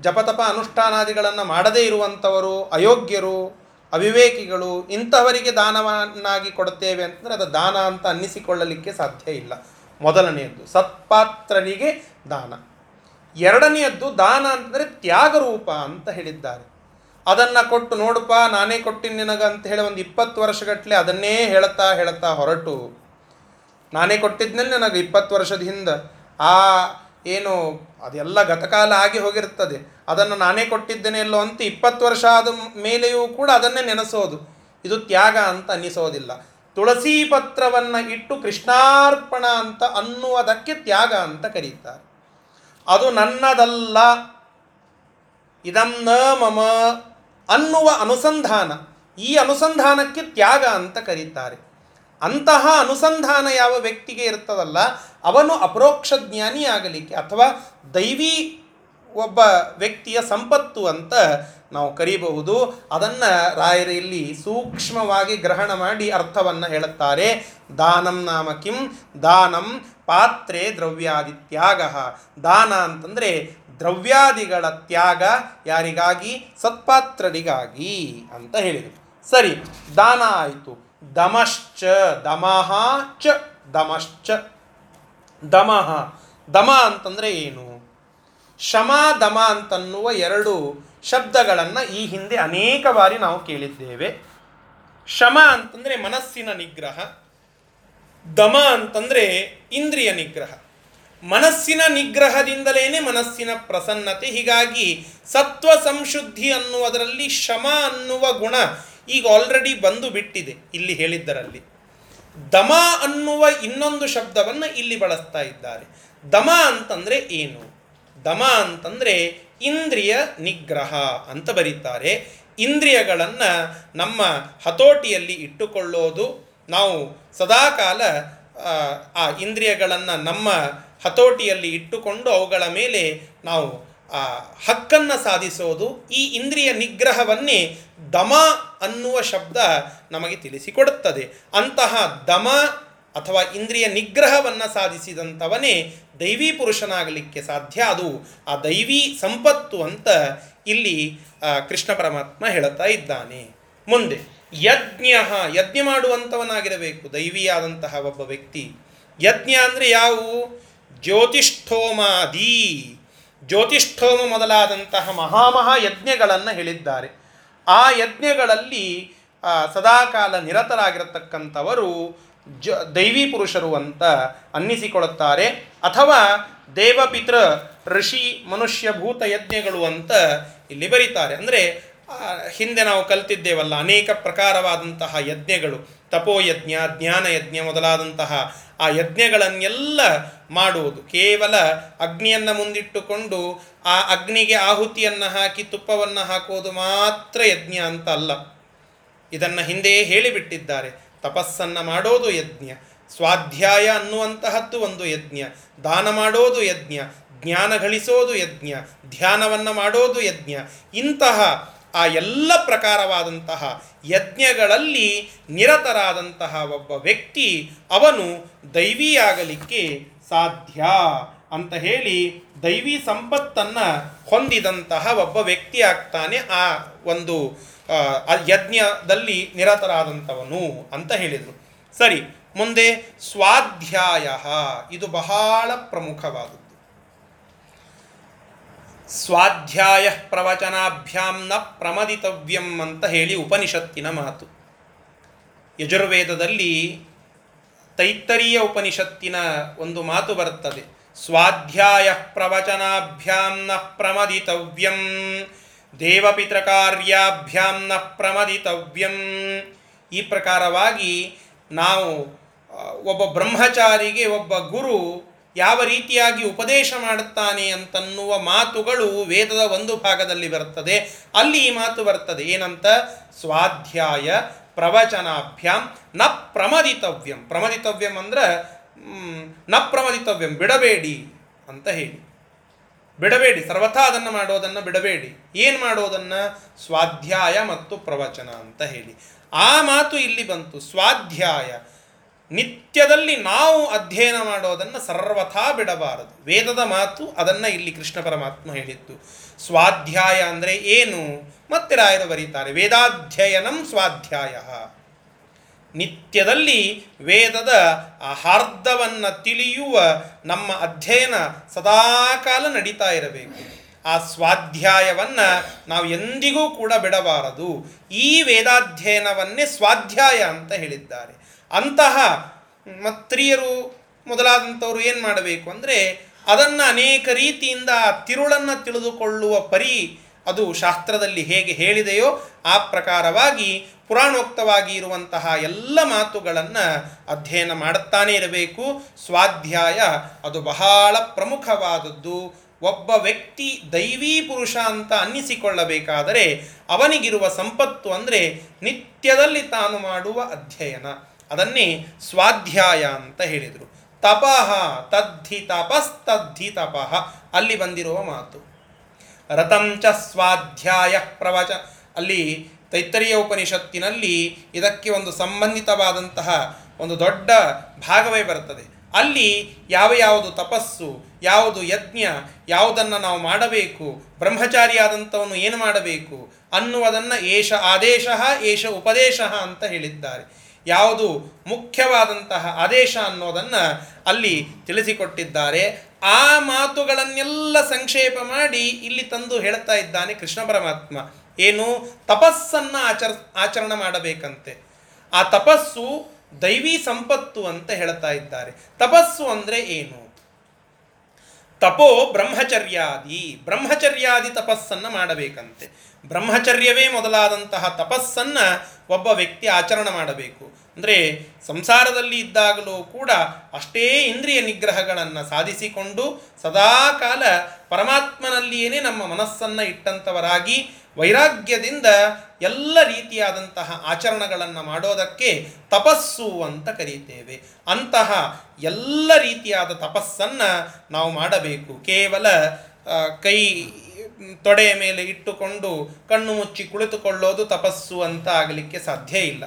ಜಪತಪ ಅನುಷ್ಠಾನಾದಿಗಳನ್ನು ಮಾಡದೇ ಇರುವಂಥವರು, ಅಯೋಗ್ಯರು, ಅವಿವೇಕಿಗಳು, ಇಂಥವರಿಗೆ ದಾನವನ್ನಾಗಿ ಕೊಡುತ್ತೇವೆ ಅಂತಂದರೆ ಅದು ದಾನ ಅಂತ ಅನ್ನಿಸಿಕೊಳ್ಳಲಿಕ್ಕೆ ಸಾಧ್ಯ ಇಲ್ಲ. ಮೊದಲನೆಯದ್ದು, ಸತ್ಪಾತ್ರರಿಗೆ ದಾನ. ಎರಡನೆಯದ್ದು ದಾನ ಅಂತಂದರೆ ತ್ಯಾಗರೂಪ ಅಂತ ಹೇಳಿದ್ದಾರೆ. ಅದನ್ನು ಕೊಟ್ಟು ನೋಡಪ್ಪ ನಾನೇ ಕೊಟ್ಟಿನಿ ನಿನಗ ಅಂತ ಹೇಳಿ ಒಂದು ಇಪ್ಪತ್ತು ವರ್ಷಗಟ್ಟಲೆ ಅದನ್ನೇ ಹೇಳ್ತಾ ಹೇಳ್ತಾ ಹೊರಟು. ನಾನೇ ಕೊಟ್ಟಿದ್ನಲ್ಲಿ ನನಗೆ ಇಪ್ಪತ್ತು ವರ್ಷದ ಹಿಂದೆ. ಆ ಏನು ಅದೆಲ್ಲ ಗತಕಾಲ ಆಗಿ ಹೋಗಿರ್ತದೆ. ಅದನ್ನು ನಾನೇ ಕೊಟ್ಟಿದ್ದೇನೆ ಇಲ್ಲೋ ಅಂತ ಇಪ್ಪತ್ತು ವರ್ಷ ಆದ ಮೇಲೆಯೂ ಕೂಡ ಅದನ್ನೇ ನೆನೆಸೋದು. ಇದು ತ್ಯಾಗ ಅಂತ ಅನ್ನಿಸೋದಿಲ್ಲ. ತುಳಸಿ ಪತ್ರವನ್ನು ಇಟ್ಟು ಕೃಷ್ಣಾರ್ಪಣ ಅಂತ ಅನ್ನುವುದಕ್ಕೆ ತ್ಯಾಗ ಅಂತ ಕರೀತಾರೆ. ಅದು ನನ್ನದಲ್ಲ. ಇದಂ ಮಮ ಅನ್ನುವ ಅನುಸಂಧಾನ. ಈ ಅನುಸಂಧಾನಕ್ಕೆ ತ್ಯಾಗ ಅಂತ ಕರೀತಾರೆ. ಅಂತಹ ಅನುಸಂಧಾನ ಯಾವ ವ್ಯಕ್ತಿಗೆ ಇರ್ತದಲ್ಲ, ಅವನು ಅಪರೋಕ್ಷ ಜ್ಞಾನಿ ಆಗಲಿಕ್ಕೆ ಅಥವಾ ದೈವಿ ಒಬ್ಬ ವ್ಯಕ್ತಿಯ ಸಂಪತ್ತು ಅಂತ ನಾವು ಕರೀಬಹುದು. ಅದನ್ನು ರಾಯರು ಇಲ್ಲಿ ಸೂಕ್ಷ್ಮವಾಗಿ ಗ್ರಹಣ ಮಾಡಿ ಅರ್ಥವನ್ನು ಹೇಳುತ್ತಾರೆ. ದಾನಂ ನಾಮ ಕಿಂ, ದಾನಂ ಪಾತ್ರೆ ದ್ರವ್ಯಾದಿ ತ್ಯಾಗ. ದಾನ ಅಂತಂದರೆ ದ್ರವ್ಯಾದಿಗಳ ತ್ಯಾಗ ಯಾರಿಗಾಗಿ? ಸತ್ಪಾತ್ರರಿಗಾಗಿ ಅಂತ ಹೇಳಿದರು. ಸರಿ, ದಾನ ಆಯಿತು. ದಮಶ್ಚ, ದಮಃ ಚ, ದಮಶ್ಚ. ದಮಃ. ದಮ ಅಂತಂದರೆ ಏನು? ಶಮ, ದಮ ಅಂತನ್ನುವ ಎರಡು ಶಬ್ದಗಳನ್ನು ಈ ಹಿಂದೆ ಅನೇಕ ಬಾರಿ ನಾವು ಕೇಳಿದ್ದೇವೆ. ಶಮ ಅಂತಂದರೆ ಮನಸ್ಸಿನ ನಿಗ್ರಹ. ದಮ ಅಂತಂದರೆ ಇಂದ್ರಿಯ ನಿಗ್ರಹ. ಮನಸ್ಸಿನ ನಿಗ್ರಹದಿಂದಲೇ ಮನಸ್ಸಿನ ಪ್ರಸನ್ನತೆ, ಹೀಗಾಗಿ ಸತ್ವ ಸಂಶುದ್ಧಿ ಅನ್ನುವುದರಲ್ಲಿ ಶಮ ಅನ್ನುವ ಗುಣ ಈಗ ಆಲ್ರೆಡಿ ಬಂದು ಬಿಟ್ಟಿದೆ ಇಲ್ಲಿ ಹೇಳಿದ್ದರಲ್ಲಿ. ದಮ ಅನ್ನುವ ಇನ್ನೊಂದು ಶಬ್ದವನ್ನು ಇಲ್ಲಿ ಬಳಸ್ತಾ ಇದ್ದಾರೆ. ದಮ ಅಂತಂದರೆ ಏನು? ದಮ ಅಂತಂದರೆ ಇಂದ್ರಿಯ ನಿಗ್ರಹ ಅಂತ ಬರೀತಾರೆ. ಇಂದ್ರಿಯಗಳನ್ನು ನಮ್ಮ ಹತೋಟಿಯಲ್ಲಿ ಇಟ್ಟುಕೊಳ್ಳೋದು ನಾವು ಸದಾಕಾಲ, ಆ ಇಂದ್ರಿಯಗಳನ್ನು ನಮ್ಮ ಹತೋಟಿಯಲ್ಲಿ ಇಟ್ಟುಕೊಂಡು ಅವುಗಳ ಮೇಲೆ ನಾವು, ಆ, ಹಕ್ಕನ್ನು ಸಾಧಿಸೋದು, ಈ ಇಂದ್ರಿಯ ನಿಗ್ರಹವನ್ನೇ ದಮ ಅನ್ನುವ ಶಬ್ದ ನಮಗೆ ತಿಳಿಸಿಕೊಡುತ್ತದೆ. ಅಂತಹ ದಮ ಅಥವಾ ಇಂದ್ರಿಯ ನಿಗ್ರಹವನ್ನು ಸಾಧಿಸಿದಂಥವನೇ ದೈವಿ ಪುರುಷನಾಗಲಿಕ್ಕೆ ಸಾಧ್ಯ. ಅದು ಆ ದೈವಿ ಸಂಪತ್ತು ಅಂತ ಇಲ್ಲಿ ಕೃಷ್ಣ ಪರಮಾತ್ಮ ಹೇಳುತ್ತಾ ಇದ್ದಾನೆ. ಮುಂದೆ. ಯಜ್ಞ ಯಜ್ಞ ಮಾಡುವಂಥವನಾಗಿರಬೇಕು, ದೈವಿಯಾದಂತಹ ಒಬ್ಬ ವ್ಯಕ್ತಿ. ಯಜ್ಞ ಅಂದರೆ ಯಾವುವು ಜ್ಯೋತಿಷ್ಠೋಮಾದಿ. ಜ್ಯೋತಿಷ್ಠೋಮ ಮೊದಲಾದಂತಹ ಮಹಾಮಹಾ ಯಜ್ಞಗಳನ್ನು ಹೇಳಿದ್ದಾರೆ. ಆ ಯಜ್ಞಗಳಲ್ಲಿ ಸದಾಕಾಲ ನಿರತರಾಗಿರತಕ್ಕಂಥವರು ಜ, ದೈವಿ ಪುರುಷರು ಅಂತ ಅನ್ನಿಸಿಕೊಳ್ಳುತ್ತಾರೆ. ಅಥವಾ ದೇವಪಿತೃ, ಋಷಿ, ಮನುಷ್ಯ, ಭೂತ ಯಜ್ಞಗಳು ಅಂತ ಇಲ್ಲಿ ಬರೀತಾರೆ. ಅಂದರೆ ಹಿಂದೆ ನಾವು ಕಲ್ತಿದ್ದೇವಲ್ಲ, ಅನೇಕ ಪ್ರಕಾರವಾದಂತಹ ಯಜ್ಞಗಳು, ತಪೋಯಜ್ಞ, ಜ್ಞಾನಯಜ್ಞ ಮೊದಲಾದಂತಹ ಆ ಯಜ್ಞಗಳನ್ನೆಲ್ಲ ಮಾಡುವುದು. ಕೇವಲ ಅಗ್ನಿಯನ್ನು ಮುಂದಿಟ್ಟುಕೊಂಡು ಆ ಅಗ್ನಿಗೆ ಆಹುತಿಯನ್ನು ಹಾಕಿ ತುಪ್ಪವನ್ನು ಹಾಕುವುದು ಮಾತ್ರ ಯಜ್ಞ ಅಂತ ಅಲ್ಲ. ಇದನ್ನು ಹಿಂದೆಯೇ ಹೇಳಿಬಿಟ್ಟಿದ್ದಾರೆ. ತಪಸ್ಸನ್ನು ಮಾಡೋದು ಯಜ್ಞ, ಸ್ವಾಧ್ಯಾಯ ಅನ್ನುವಂತಹದ್ದು ಒಂದು ಯಜ್ಞ, ದಾನ ಮಾಡೋದು ಯಜ್ಞ, ಜ್ಞಾನ ಗಳಿಸೋದು ಯಜ್ಞ, ಧ್ಯಾನವನ್ನು ಮಾಡೋದು ಯಜ್ಞ. ಇಂತಹ ಆ ಎಲ್ಲ ಪ್ರಕಾರವಾದಂತಹ ಯಜ್ಞಗಳಲ್ಲಿ ನಿರತರಾದಂತಹ ಒಬ್ಬ ವ್ಯಕ್ತಿ ಅವನು ದೈವಿಯಾಗಲಿಕ್ಕೆ ಸಾಧ್ಯ ಅಂತ ಹೇಳಿ ದೈವಿ ಸಂಪತ್ತನ್ನು ಹೊಂದಿದಂತಹ ಒಬ್ಬ ವ್ಯಕ್ತಿ ಆಗ್ತಾನೆ ಆ ಒಂದು ಯಜ್ಞದಲ್ಲಿ ನಿರತರಾದಂಥವನು ಅಂತ ಹೇಳಿದರು. ಸರಿ, ಮುಂದೆ ಸ್ವಾಧ್ಯಾಯ. ಇದು ಬಹಳ ಪ್ರಮುಖವಾದದ್ದು. ಸ್ವಾಧ್ಯಾಯ ಪ್ರವಚನಾಭ್ಯಾಂನ ಪ್ರಮದಿತವ್ಯಂ ಅಂತ ಹೇಳಿ ಉಪನಿಷತ್ತಿನ ಮಾತು. ಯಜುರ್ವೇದದಲ್ಲಿ ತೈತ್ತರೀಯ ಉಪನಿಷತ್ತಿನ ಒಂದು ಮಾತು ಬರುತ್ತದೆ ಸ್ವಾಧ್ಯಾಯ ಪ್ರವಚನಾಭ್ಯಾಂನ ಪ್ರಮದಿತವ್ಯಂ ದೇವಪಿತೃಕಾರ್ಯಾಭ್ಯಾಂನ ಪ್ರಮದಿತವ್ಯಂ. ಈ ಪ್ರಕಾರವಾಗಿ ನಾವು ಒಬ್ಬ ಬ್ರಹ್ಮಚಾರಿಗೆ ಒಬ್ಬ ಗುರು ಯಾವ ರೀತಿಯಾಗಿ ಉಪದೇಶ ಮಾಡುತ್ತಾನೆ ಅಂತನ್ನುವ ಮಾತುಗಳು ವೇದದ ಒಂದು ಭಾಗದಲ್ಲಿ ಬರುತ್ತದೆ. ಅಲ್ಲಿ ಈ ಮಾತು ಬರ್ತದೆ. ಏನಂತ? ಸ್ವಾಧ್ಯಾಯ ಪ್ರವಚನಾಭ್ಯಾಂ ನ ಪ್ರಮದಿತವ್ಯಂ. ಪ್ರಮದಿತವ್ಯಂ ಅಂದ್ರೆ ನ ಪ್ರಮದಿತವ್ಯಂ, ಬಿಡಬೇಡಿ ಅಂತ ಹೇಳಿ. ಬಿಡಬೇಡಿ. ಸರ್ವಥಾ ಅದನ್ನು ಮಾಡೋದನ್ನು ಬಿಡಬೇಡಿ. ಏನು ಮಾಡೋದನ್ನು? ಸ್ವಾಧ್ಯಾಯ ಮತ್ತು ಪ್ರವಚನ ಅಂತ ಹೇಳಿ. ಆ ಮಾತು ಇಲ್ಲಿ ಬಂತು. ಸ್ವಾಧ್ಯಾಯ ನಿತ್ಯದಲ್ಲಿ ನಾವು ಅಧ್ಯಯನ ಮಾಡೋದನ್ನು ಸರ್ವಥಾ ಬಿಡಬಾರದು. ವೇದದ ಮಾತು ಅದನ್ನು ಇಲ್ಲಿ ಕೃಷ್ಣ ಪರಮಾತ್ಮ ಹೇಳಿದ್ದು. ಸ್ವಾಧ್ಯಾಯ ಅಂದರೆ ಏನು? ಮತ್ತೆ ರಾಯರು ಬರೀತಾರೆ, ವೇದಾಧ್ಯಯನಂ ಸ್ವಾಧ್ಯಾಯ. ನಿತ್ಯದಲ್ಲಿ ವೇದದ ಹಾರ್ದವನ್ನು ತಿಳಿಯುವ ನಮ್ಮ ಅಧ್ಯಯನ ಸದಾಕಾಲ ನಡೀತಾ ಇರಬೇಕು. ಆ ಸ್ವಾಧ್ಯಾಯವನ್ನು ನಾವು ಎಂದಿಗೂ ಕೂಡ ಬಿಡಬಾರದು. ಈ ವೇದಾಧ್ಯಯನವನ್ನೇ ಸ್ವಾಧ್ಯಾಯ ಅಂತ ಹೇಳಿದ್ದಾರೆ. ಅಂತಹ ಮತ್ರಿಯರು ಮೊದಲಾದಂಥವ್ರು ಏನು ಮಾಡಬೇಕು ಅಂದರೆ ಅದನ್ನು ಅನೇಕ ರೀತಿಯಿಂದ ತಿರುಳನ್ನು ತಿಳಿದುಕೊಳ್ಳುವ ಪರಿ ಅದು ಶಾಸ್ತ್ರದಲ್ಲಿ ಹೇಗೆ ಹೇಳಿದೆಯೋ ಆ ಪ್ರಕಾರವಾಗಿ ಪುರಾಣೋಕ್ತವಾಗಿ ಇರುವಂತಹ ಎಲ್ಲ ಮಾತುಗಳನ್ನು ಅಧ್ಯಯನ ಮಾಡುತ್ತಾನೆ ಇರಬೇಕು. ಸ್ವಾಧ್ಯಾಯ ಅದು ಬಹಳ ಪ್ರಮುಖವಾದದ್ದು. ಒಬ್ಬ ವ್ಯಕ್ತಿ ದೈವೀ ಪುರುಷ ಅಂತ ಅನ್ನಿಸಿಕೊಳ್ಳಬೇಕಾದರೆ ಅವನಿಗಿರುವ ಸಂಪತ್ತು ಅಂದರೆ ನಿತ್ಯದಲ್ಲಿ ತಾನು ಮಾಡುವ ಅಧ್ಯಯನ. ಅದನ್ನೇ ಸ್ವಾಧ್ಯಾಯ ಅಂತ ಹೇಳಿದರು. ತಪಃ ತದ್ಧಿ ತಪಸ್ತದ್ಧಿ ತಪಃ ಅಲ್ಲಿ ಬಂದಿರುವ ಮಾತು. ರತಂಚ ಸ್ವಾಧ್ಯಾಯ ಪ್ರವಚ. ಅಲ್ಲಿ ತೈತ್ತರಿಯ ಉಪನಿಷತ್ತಿನಲ್ಲಿ ಇದಕ್ಕೆ ಒಂದು ಸಂಬಂಧಿತವಾದಂತಹ ಒಂದು ದೊಡ್ಡ ಭಾಗವೇ ಬರುತ್ತದೆ. ಅಲ್ಲಿ ಯಾವ ಯಾವುದು ತಪಸ್ಸು, ಯಾವುದು ಯಜ್ಞ, ಯಾವುದನ್ನು ನಾವು ಮಾಡಬೇಕು, ಬ್ರಹ್ಮಚಾರಿಯಾದಂಥವನು ಏನು ಮಾಡಬೇಕು ಅನ್ನುವುದನ್ನು ಏಷ ಆದೇಶ ಏಷ ಉಪದೇಶ ಅಂತ ಹೇಳಿದ್ದಾರೆ. ಯಾವುದು ಮುಖ್ಯವಾದಂತಹ ಆದೇಶ ಅನ್ನೋದನ್ನು ಅಲ್ಲಿ ತಿಳಿಸಿಕೊಟ್ಟಿದ್ದಾರೆ. ಆ ಮಾತುಗಳನ್ನೆಲ್ಲ ಸಂಕ್ಷೇಪ ಮಾಡಿ ಇಲ್ಲಿ ತಂದು ಹೇಳ್ತಾ ಇದ್ದಾನೆ ಕೃಷ್ಣ ಪರಮಾತ್ಮ. ಏನು? ತಪಸ್ಸನ್ನು ಆಚರ, ಆಚರಣೆ ಮಾಡಬೇಕಂತೆ. ಆ ತಪಸ್ಸು ದೈವಿ ಸಂಪತ್ತು ಅಂತ ಹೇಳ್ತಾ ಇದ್ದಾರೆ. ತಪಸ್ಸು ಅಂದರೆ ಏನು? ತಪೋ ಬ್ರಹ್ಮಚರ್ಯಾದಿ. ಬ್ರಹ್ಮಚರ್ಯಾದಿ ತಪಸ್ಸನ್ನು ಮಾಡಬೇಕಂತೆ. ಬ್ರಹ್ಮಚರ್ಯವೇ ಮೊದಲಾದಂತಹ ತಪಸ್ಸನ್ನು ಒಬ್ಬ ವ್ಯಕ್ತಿ ಆಚರಣೆ ಮಾಡಬೇಕು. ಅಂದರೆ ಸಂಸಾರದಲ್ಲಿ ಇದ್ದಾಗಲೂ ಕೂಡ ಅಷ್ಟೇ ಇಂದ್ರಿಯ ನಿಗ್ರಹಗಳನ್ನು ಸಾಧಿಸಿಕೊಂಡು ಸದಾಕಾಲ ಪರಮಾತ್ಮನಲ್ಲಿಯೇ ನಮ್ಮ ಮನಸ್ಸನ್ನು ಇಟ್ಟಂಥವರಾಗಿ ವೈರಾಗ್ಯದಿಂದ ಎಲ್ಲ ರೀತಿಯಾದಂತಹ ಆಚರಣೆಗಳನ್ನು ಮಾಡೋದಕ್ಕೆ ತಪಸ್ಸು ಅಂತ ಕರೀತೇವೆ. ಅಂತಹ ಎಲ್ಲ ರೀತಿಯಾದ ತಪಸ್ಸನ್ನು ನಾವು ಮಾಡಬೇಕು. ಕೇವಲ ಕೈ ತೊಡೆಯ ಮೇಲೆ ಇಟ್ಟುಕೊಂಡು ಕಣ್ಣು ಮುಚ್ಚಿ ಕುಳಿತುಕೊಳ್ಳೋದು ತಪಸ್ಸು ಅಂತ ಆಗಲಿಕ್ಕೆ ಸಾಧ್ಯ ಇಲ್ಲ.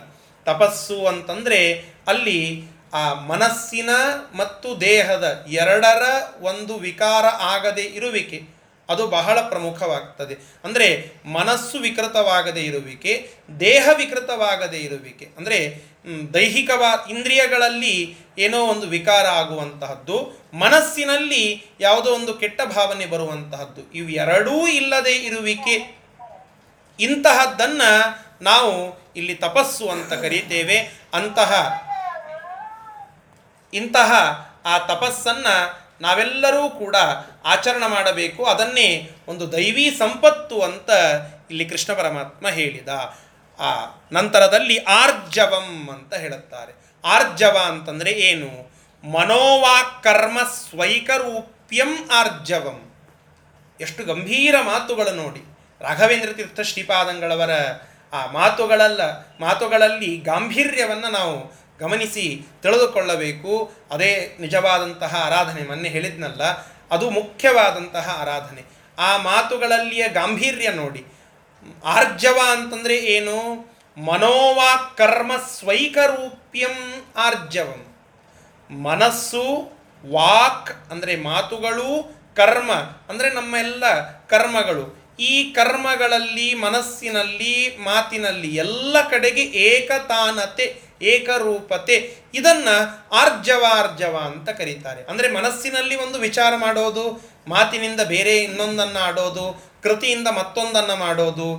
ತಪಸ್ಸು ಅಂತಂದರೆ ಅಲ್ಲಿ ಆ ಮನಸ್ಸಿನ ಮತ್ತು ದೇಹದ ಎರಡರ ಒಂದು ವಿಕಾರ ಆಗದೆ ಇರುವಿಕೆ. ಅದು ಬಹಳ ಪ್ರಮುಖವಾಗ್ತದೆ. ಅಂದರೆ ಮನಸ್ಸು ವಿಕೃತವಾಗದೇ ಇರುವಿಕೆ, ದೇಹ ವಿಕೃತವಾಗದೇ ಇರುವಿಕೆ. ಅಂದರೆ ದೈಹಿಕವಾದ ದೈಹಿಕವಾ ಇಂದ್ರಿಯಗಳಲ್ಲಿ ಏನೋ ಒಂದು ವಿಕಾರ ಆಗುವಂತಹದ್ದು, ಮನಸ್ಸಿನಲ್ಲಿ ಯಾವುದೋ ಒಂದು ಕೆಟ್ಟ ಭಾವನೆ ಬರುವಂತಹದ್ದು ಇವೆರಡೂ ಇಲ್ಲದೆ ಇರುವಿಕೆ. ಇಂತಹದ್ದನ್ನು ನಾವು ಇಲ್ಲಿ ತಪಸ್ಸು ಅಂತ ಕರೀತೇವೆ ಅಂತಹ, ಇಂತಹ ಆ ತಪಸ್ಸನ್ನು ನಾವೆಲ್ಲರೂ ಕೂಡ ಆಚರಣೆ ಮಾಡಬೇಕು. ಅದನ್ನೇ ಒಂದು ದೈವೀ ಸಂಪತ್ತು ಅಂತ ಇಲ್ಲಿ ಕೃಷ್ಣ ಪರಮಾತ್ಮ ಹೇಳಿದ. ಆ ನಂತರದಲ್ಲಿ ಆರ್ಜವಂ ಅಂತ ಹೇಳುತ್ತಾರೆ. ಆರ್ಜವ ಅಂತಂದರೆ ಏನು? ಮನೋವಾಕರ್ಮ ಸ್ವೈಕರೂಪ್ಯಂ ಆರ್ಜವಂ. ಎಷ್ಟು ಗಂಭೀರ ಮಾತುಗಳು ನೋಡಿ. ರಾಘವೇಂದ್ರ ತೀರ್ಥ ಶ್ರೀಪಾದಂಗಳವರ ಆ ಮಾತುಗಳಲ್ಲ, ಮಾತುಗಳಲ್ಲಿ ಗಾಂಭೀರ್ಯವನ್ನು ನಾವು ಗಮನಿಸಿ ತಿಳಿದುಕೊಳ್ಳಬೇಕು. ಅದೇ ನಿಜವಾದಂತಹ ಆರಾಧನೆ, ಮೊನ್ನೆ ಹೇಳಿದ್ನಲ್ಲ, ಅದು ಮುಖ್ಯವಾದಂತಹ ಆರಾಧನೆ. ಆ ಮಾತುಗಳಲ್ಲಿಯ ಗಾಂಭೀರ್ಯ ನೋಡಿ. ಆರ್ಜವ ಅಂತಂದರೆ ಏನು? ಮನೋವಾ ಕರ್ಮ ಸ್ವೈಕರೂಪ್ಯಂ ಆರ್ಜವಂ. ಮನಸ್ಸು, ವಾಕ್ ಅಂದರೆ ಮಾತುಗಳು, ಕರ್ಮ ಅಂದರೆ ನಮ್ಮೆಲ್ಲ ಕರ್ಮಗಳು. ಈ ಕರ್ಮಗಳಲ್ಲಿ, ಮನಸ್ಸಿನಲ್ಲಿ, ಮಾತಿನಲ್ಲಿ ಎಲ್ಲ ಕಡೆಗೆ ಏಕತಾನತೆ, ಏಕರೂಪತೆ ಇದನ್ನು ಆರ್ಜವಾರ್ಜವ ಅಂತ ಕರೀತಾರೆ. ಅಂದರೆ ಮನಸ್ಸಿನಲ್ಲಿ ಒಂದು ವಿಚಾರ ಮಾಡೋದು, ಮಾತಿನಿಂದ ಬೇರೆ ಇನ್ನೊಂದನ್ನು ಆಡೋದು, ಕೃತಿಯಿಂದ ಮತ್ತೊಂದನ್ನು ಮಾಡೋದು,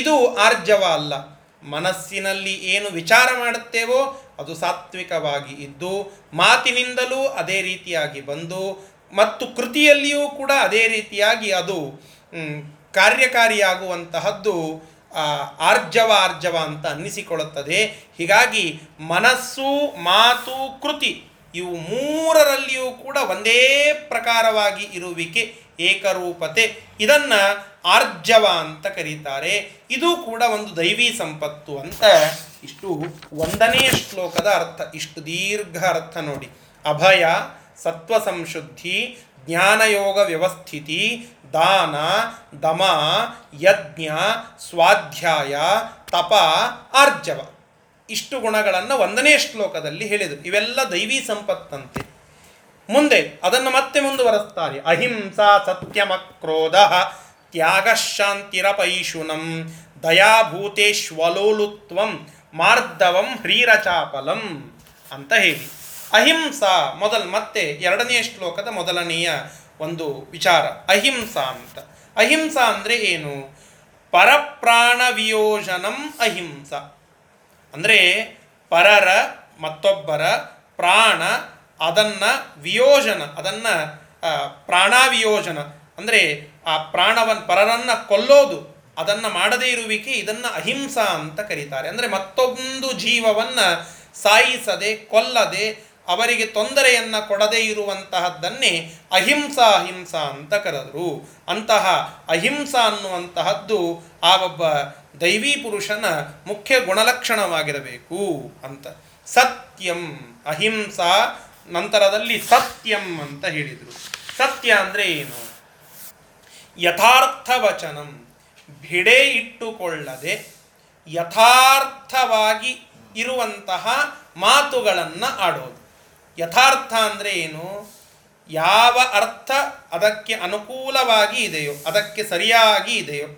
ಇದು ಆರ್ಜವ ಅಲ್ಲ. ಮನಸ್ಸಿನಲ್ಲಿ ಏನು ವಿಚಾರ ಮಾಡುತ್ತೇವೋ ಅದು ಸಾತ್ವಿಕವಾಗಿ ಇದ್ದು, ಮಾತಿನಿಂದಲೂ ಅದೇ ರೀತಿಯಾಗಿ ಬಂದು, ಮತ್ತು ಕೃತಿಯಲ್ಲಿಯೂ ಕೂಡ ಅದೇ ರೀತಿಯಾಗಿ ಅದು ಕಾರ್ಯಕಾರಿಯಾಗುವಂತಹದ್ದು ಆರ್ಜವ ಆರ್ಜವ ಅಂತ ಅನ್ನಿಸಿಕೊಳ್ಳುತ್ತದೆ. ಹೀಗಾಗಿ ಮನಸ್ಸು, ಮಾತು, ಕೃತಿ ಇವು ಮೂರರಲ್ಲಿಯೂ ಕೂಡ ಒಂದೇ ಪ್ರಕಾರವಾಗಿ ಇರುವಿಕೆ, ಏಕರೂಪತೆ. ಇದನ್ನು ಆರ್ಜವ ಅಂತ ಕರೀತಾರೆ. ಇದು ಕೂಡ ಒಂದು ದೈವಿ ಸಂಪತ್ತು ಅಂತ ಇಷ್ಟು ಒಂದನೇ ಶ್ಲೋಕದ ಅರ್ಥ. ಇಷ್ಟು ದೀರ್ಘ ಅರ್ಥ ನೋಡಿ. ಅಭಯ ಸತ್ವ ಸಂಶುದ್ಧಿ ಜ್ಞಾನಯೋಗ ವ್ಯವಸ್ಥಿತಿ ದಾನ, ದಮ, ಯಜ್ಞ, ಸ್ವಾಧ್ಯಾಯ, ತಪ, ಆರ್ಜವ. ಇಷ್ಟು ಗುಣಗಳನ್ನು ಒಂದನೇ ಶ್ಲೋಕದಲ್ಲಿ ಹೇಳಿದರು. ಇವೆಲ್ಲ ದೈವಿ ಸಂಪತ್ತಂತೆ. ಮುಂದೆ ಅದನ್ನು ಮತ್ತೆ ಮುಂದುವರೆಸ್ತಾರೆ. ಅಹಿಂಸಾ ಸತ್ಯಮಕ್ರೋಧ ತ್ಯಾಗ ಶಾಂತಿರಪೈಶುನಂ ದಯಾಭೂತೇಶ್ವಲೋಲುತ್ವಂ ಮಾರ್ಧವಂ ಹ್ರೀರಚಾಪಲಂ ಅಂತ ಹೇಳಿ. ಅಹಿಂಸಾ ಮೊದಲು ಮತ್ತೆ ಎರಡನೆಯ ಶ್ಲೋಕದ ಮೊದಲನೆಯ ಒಂದು ವಿಚಾರ. ಅಹಿಂಸಾ ಅಂತ. ಅಹಿಂಸಾ ಅಂದರೆ ಏನು? ಪರಪ್ರಾಣ ವಿಯೋಜನಂ ಅಹಿಂಸ. ಅಂದರೆ ಪರರ ಮತ್ತೊಬ್ಬರ ಪ್ರಾಣ ಅದನ್ನು ವಿಯೋಜನ, ಅದನ್ನು ಪ್ರಾಣಾವಿಯೋಜನ. ಅಂದರೆ ಆ ಪ್ರಾಣವನ್ನು ಪರರನ್ನು ಕೊಲ್ಲೋದು, ಅದನ್ನು ಮಾಡದೇ ಇರುವಿಕೆ, ಇದನ್ನು ಅಹಿಂಸಾ ಅಂತ ಕರೀತಾರೆ. ಅಂದರೆ ಮತ್ತೊಂದು ಜೀವವನ್ನು ಸಾಯಿಸದೆ, ಕೊಲ್ಲದೆ ಅವರಿಗೆ ತೊಂದರೆಯನ್ನು ಕೊಡದೇ ಇರುವಂತಹದ್ದನ್ನೇ ಅಹಿಂಸಾ ಅಹಿಂಸಾ ಅಂತ ಕರೆದರು. ಅಂತಹ ಅಹಿಂಸಾ ಅನ್ನುವಂತಹದ್ದು ಆ ಒಬ್ಬ ದೈವೀ ಪುರುಷನ ಮುಖ್ಯ ಗುಣಲಕ್ಷಣವಾಗಿರಬೇಕು ಅಂತ. ಸತ್ಯಂ ಅಹಿಂಸಾ ನಂತರದಲ್ಲಿ ಸತ್ಯಂ ಅಂತ ಹೇಳಿದರು. ಸತ್ಯ ಅಂದರೆ ಏನು? ಯಥಾರ್ಥ ವಚನಂ. ಭಿಡೆ ಇಟ್ಟುಕೊಳ್ಳದೆ ಯಥಾರ್ಥವಾಗಿ ಇರುವಂತಹ ಮಾತುಗಳನ್ನು ಆಡೋದು. ಯಥಾರ್ಥ ಅಂದರೆ ಏನು? ಯಾವ ಅರ್ಥ ಅದಕ್ಕೆ ಅನುಕೂಲವಾಗಿ ಇದೆಯೋ, ಅದಕ್ಕೆ ಸರಿಯಾಗಿ ಇದೆಯೋ,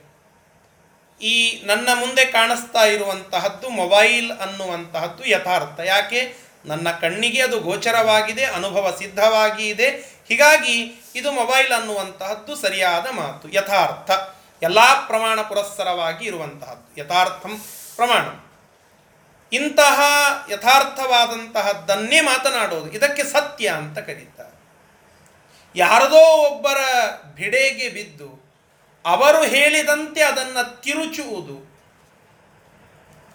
ಈ ನನ್ನ ಮುಂದೆ ಕಾಣಿಸ್ತಾ ಇರುವಂತಹದ್ದು ಮೊಬೈಲ್ ಅನ್ನುವಂತಹದ್ದು ಯಥಾರ್ಥ. ಯಾಕೆ? ನನ್ನ ಕಣ್ಣಿಗೆ ಅದು ಗೋಚರವಾಗಿದೆ, ಅನುಭವ ಸಿದ್ಧವಾಗಿ ಇದೆ. ಹೀಗಾಗಿ ಇದು ಮೊಬೈಲ್ ಅನ್ನುವಂತಹದ್ದು ಸರಿಯಾದ ಮಾತು, ಯಥಾರ್ಥ. ಎಲ್ಲ ಪ್ರಮಾಣ ಪುರಸ್ಸರವಾಗಿ ಇರುವಂತಹದ್ದು, ಯಥಾರ್ಥಂ ಪ್ರಮಾಣ. ಇಂತಹ ಯಥಾರ್ಥವಾದಂತಹದ್ದನ್ನೇ ಮಾತನಾಡೋದು. ಇದಕ್ಕೆ ಸತ್ಯ ಅಂತ ಕರೀತಾರೆ. ಯಾರದೋ ಒಬ್ಬರ ಬಿಡೆಗೆ ಬಿದ್ದು ಅವರು ಹೇಳಿದಂತೆ ಅದನ್ನು ತಿರುಚುವುದು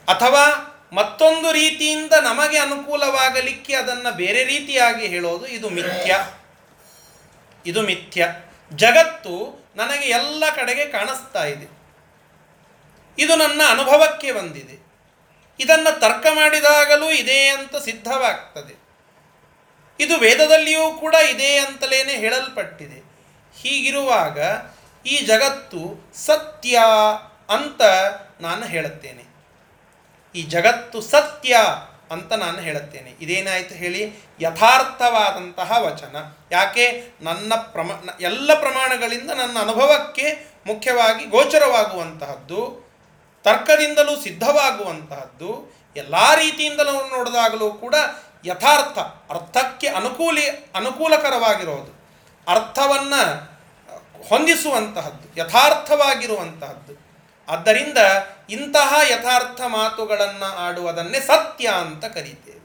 ಅಥವಾ ಮತ್ತೊಂದು ರೀತಿಯಿಂದ ನಮಗೆ ಅನುಕೂಲವಾಗಲಿಕ್ಕೆ ಅದನ್ನು ಬೇರೆ ರೀತಿಯಾಗಿ ಹೇಳೋದು ಇದು ಮಿಥ್ಯ. ಇದು ಮಿಥ್ಯ. ಜಗತ್ತು ನನಗೆ ಎಲ್ಲ ಕಡೆಗೆ ಕಾಣಿಸ್ತಾ ಇದೆ. ಇದು ನನ್ನ ಅನುಭವಕ್ಕೆ ಬಂದಿದೆ. ಇದನ್ನು ತರ್ಕ ಮಾಡಿದಾಗಲೂ ಇದೆ ಅಂತ ಸಿದ್ಧವಾಗ್ತದೆ. ಇದು ವೇದದಲ್ಲಿಯೂ ಕೂಡ ಇದೆ ಅಂತಲೇ ಹೇಳಲ್ಪಟ್ಟಿದೆ. ಹೀಗಿರುವಾಗ ಈ ಜಗತ್ತು ಸತ್ಯ ಅಂತ ನಾನು ಹೇಳುತ್ತೇನೆ. ಈ ಜಗತ್ತು ಸತ್ಯ ಅಂತ ನಾನು ಹೇಳುತ್ತೇನೆ. ಇದೇನಾಯಿತು ಹೇಳಿ? ಯಥಾರ್ಥವಾದಂತಹ ವಚನ. ಯಾಕೆ? ನನ್ನ ಪ್ರಮ ಎಲ್ಲ ಪ್ರಮಾಣಗಳಿಂದ ನನ್ನ ಅನುಭವಕ್ಕೆ ಮುಖ್ಯವಾಗಿ ಗೋಚರವಾಗುವಂತಹದ್ದು ತರ್ಕದಿಂದಲೂ ಸಿದ್ಧವಾಗುವಂತಹದ್ದು ಎಲ್ಲ ರೀತಿಯಿಂದಲೂ ನೋಡಿದಾಗಲೂ ಕೂಡ ಯಥಾರ್ಥ, ಅರ್ಥಕ್ಕೆ ಅನುಕೂಲಿ, ಅನುಕೂಲಕರವಾಗಿರೋದು. ಅರ್ಥವನ್ನು ಹೊಂದಿಸುವಂತಹದ್ದು, ಯಥಾರ್ಥವಾಗಿರುವಂತಹದ್ದು. ಆದ್ದರಿಂದ ಇಂತಹ ಯಥಾರ್ಥ ಮಾತುಗಳನ್ನು ಆಡುವುದನ್ನೇ ಸತ್ಯ ಅಂತ ಕರೀತೇವೆ.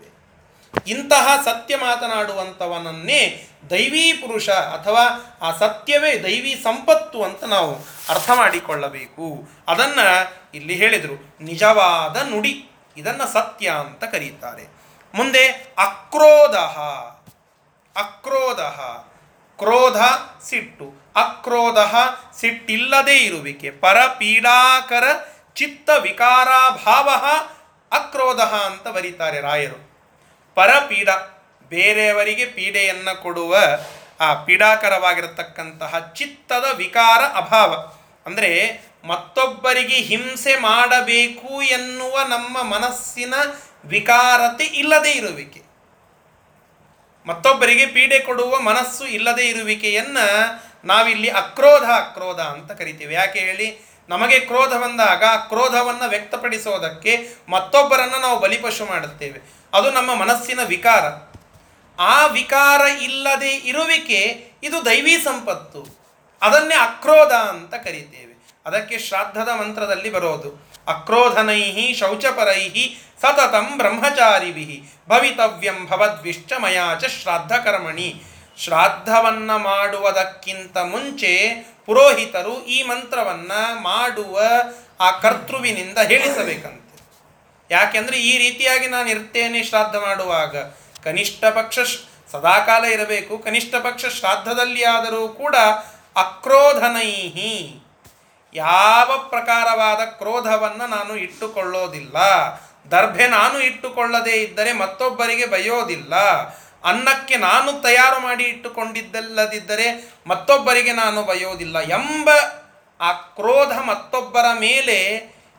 ಇಂತಹ ಸತ್ಯ ಮಾತನಾಡುವಂಥವನನ್ನೇ ದೈವೀ ಪುರುಷ ಅಥವಾ ಆ ಸತ್ಯವೇ ದೈವಿ ಸಂಪತ್ತು ಅಂತ ನಾವು ಅರ್ಥ ಮಾಡಿಕೊಳ್ಳಬೇಕು. ಅದನ್ನು ಇಲ್ಲಿ ಹೇಳಿದರು. ನಿಜವಾದ ನುಡಿ. ಇದನ್ನು ಸತ್ಯ ಅಂತ ಕರೀತಾರೆ. ಮುಂದೆ ಅಕ್ರೋಧ. ಅಕ್ರೋಧ. ಕ್ರೋಧ ಸಿಟ್ಟು. ಅಕ್ರೋಧ ಸಿಟ್ಟಿಲ್ಲದೇ ಇರುವಿಕೆ. ಪರಪೀಡಾಕರ ಚಿತ್ತ ವಿಕಾರಾಭಾವ ಅಕ್ರೋಧ ಅಂತ ಬರೀತಾರೆ ರಾಯರು. ಪರಪೀಡ, ಬೇರೆಯವರಿಗೆ ಪೀಡೆಯನ್ನು ಕೊಡುವ ಆ ಪೀಡಾಕರವಾಗಿರತಕ್ಕಂತಹ ಚಿತ್ತದ ವಿಕಾರ ಅಭಾವ. ಅಂದರೆ ಮತ್ತೊಬ್ಬರಿಗೆ ಹಿಂಸೆ ಮಾಡಬೇಕು ಎನ್ನುವ ನಮ್ಮ ಮನಸ್ಸಿನ ವಿಕಾರತೆ ಇಲ್ಲದೆ ಇರುವಿಕೆ. ಮತ್ತೊಬ್ಬರಿಗೆ ಪೀಡೆ ಕೊಡುವ ಮನಸ್ಸು ಇಲ್ಲದೆ ಇರುವಿಕೆಯನ್ನು ನಾವಿಲ್ಲಿ ಅಕ್ರೋಧ ಅಕ್ರೋಧ ಅಂತ ಕರಿತೀವಿ. ಯಾಕೆ ಹೇಳಿ? ನಮಗೆ ಕ್ರೋಧ ಬಂದಾಗ ಕ್ರೋಧವನ್ನು ವ್ಯಕ್ತಪಡಿಸೋದಕ್ಕೆ ಮತ್ತೊಬ್ಬರನ್ನು ನಾವು ಬಲಿಪಶು ಮಾಡುತ್ತೇವೆ. ಅದು ನಮ್ಮ ಮನಸ್ಸಿನ ವಿಕಾರ. ಆ ವಿಕಾರ ಇಲ್ಲದೆ ಇರುವಿಕೆ ಇದು ದೈವಿ ಸಂಪತ್ತು. ಅದನ್ನೇ ಅಕ್ರೋಧ ಅಂತ ಕರೀತೇವೆ. ಅದಕ್ಕೆ ಶ್ರಾದ್ದದ ಮಂತ್ರದಲ್ಲಿ ಬರೋದು. ಅಕ್ರೋಧನೈಹಿ ಶೌಚಪರೈಹಿ ಸತತಂ ಬ್ರಹ್ಮಚಾರಿಭಿ ಭವಿತವ್ಯಂ ಭವದ್ವಿಶ್ಚ ಮಯಾಚ ಶ್ರಾದ್ದ ಕರ್ಮಣಿ ಶ್ರಾದ್ದವನ್ನು ಮಾಡುವುದಕ್ಕಿಂತ ಮುಂಚೆ ಪುರೋಹಿತರು ಈ ಮಂತ್ರವನ್ನು ಮಾಡುವ ಆ ಕರ್ತೃವಿನಿಂದ ಹೇಳಿಸಬೇಕಂತೆ. ಯಾಕೆಂದರೆ ಈ ರೀತಿಯಾಗಿ ನಾನು ಇರ್ತೇನೆ ಶ್ರಾದ್ದ ಮಾಡುವಾಗ. ಕನಿಷ್ಠ ಪಕ್ಷ ಸದಾಕಾಲ ಇರಬೇಕು. ಕನಿಷ್ಠ ಪಕ್ಷ ಶ್ರಾದ್ದದಲ್ಲಿ ಆದರೂ ಕೂಡ ಅಕ್ರೋಧನೈಹಿ. ಯಾವ ಪ್ರಕಾರವಾದ ಕ್ರೋಧವನ್ನು ನಾನು ಇಟ್ಟುಕೊಳ್ಳೋದಿಲ್ಲ. ದರ್ಭೆ ನಾನು ಇಟ್ಟುಕೊಳ್ಳದೇ ಇದ್ದರೆ ಮತ್ತೊಬ್ಬರಿಗೆ ಬಯೋದಿಲ್ಲ. ಅನ್ನಕ್ಕೆ ನಾನು ತಯಾರು ಮಾಡಿ ಇಟ್ಟುಕೊಂಡಿದ್ದಲ್ಲದಿದ್ದರೆ ಮತ್ತೊಬ್ಬರಿಗೆ ನಾನು ಬಯೋದಿಲ್ಲ. ಎಂಬ ಆ ಕ್ರೋಧ ಮತ್ತೊಬ್ಬರ ಮೇಲೆ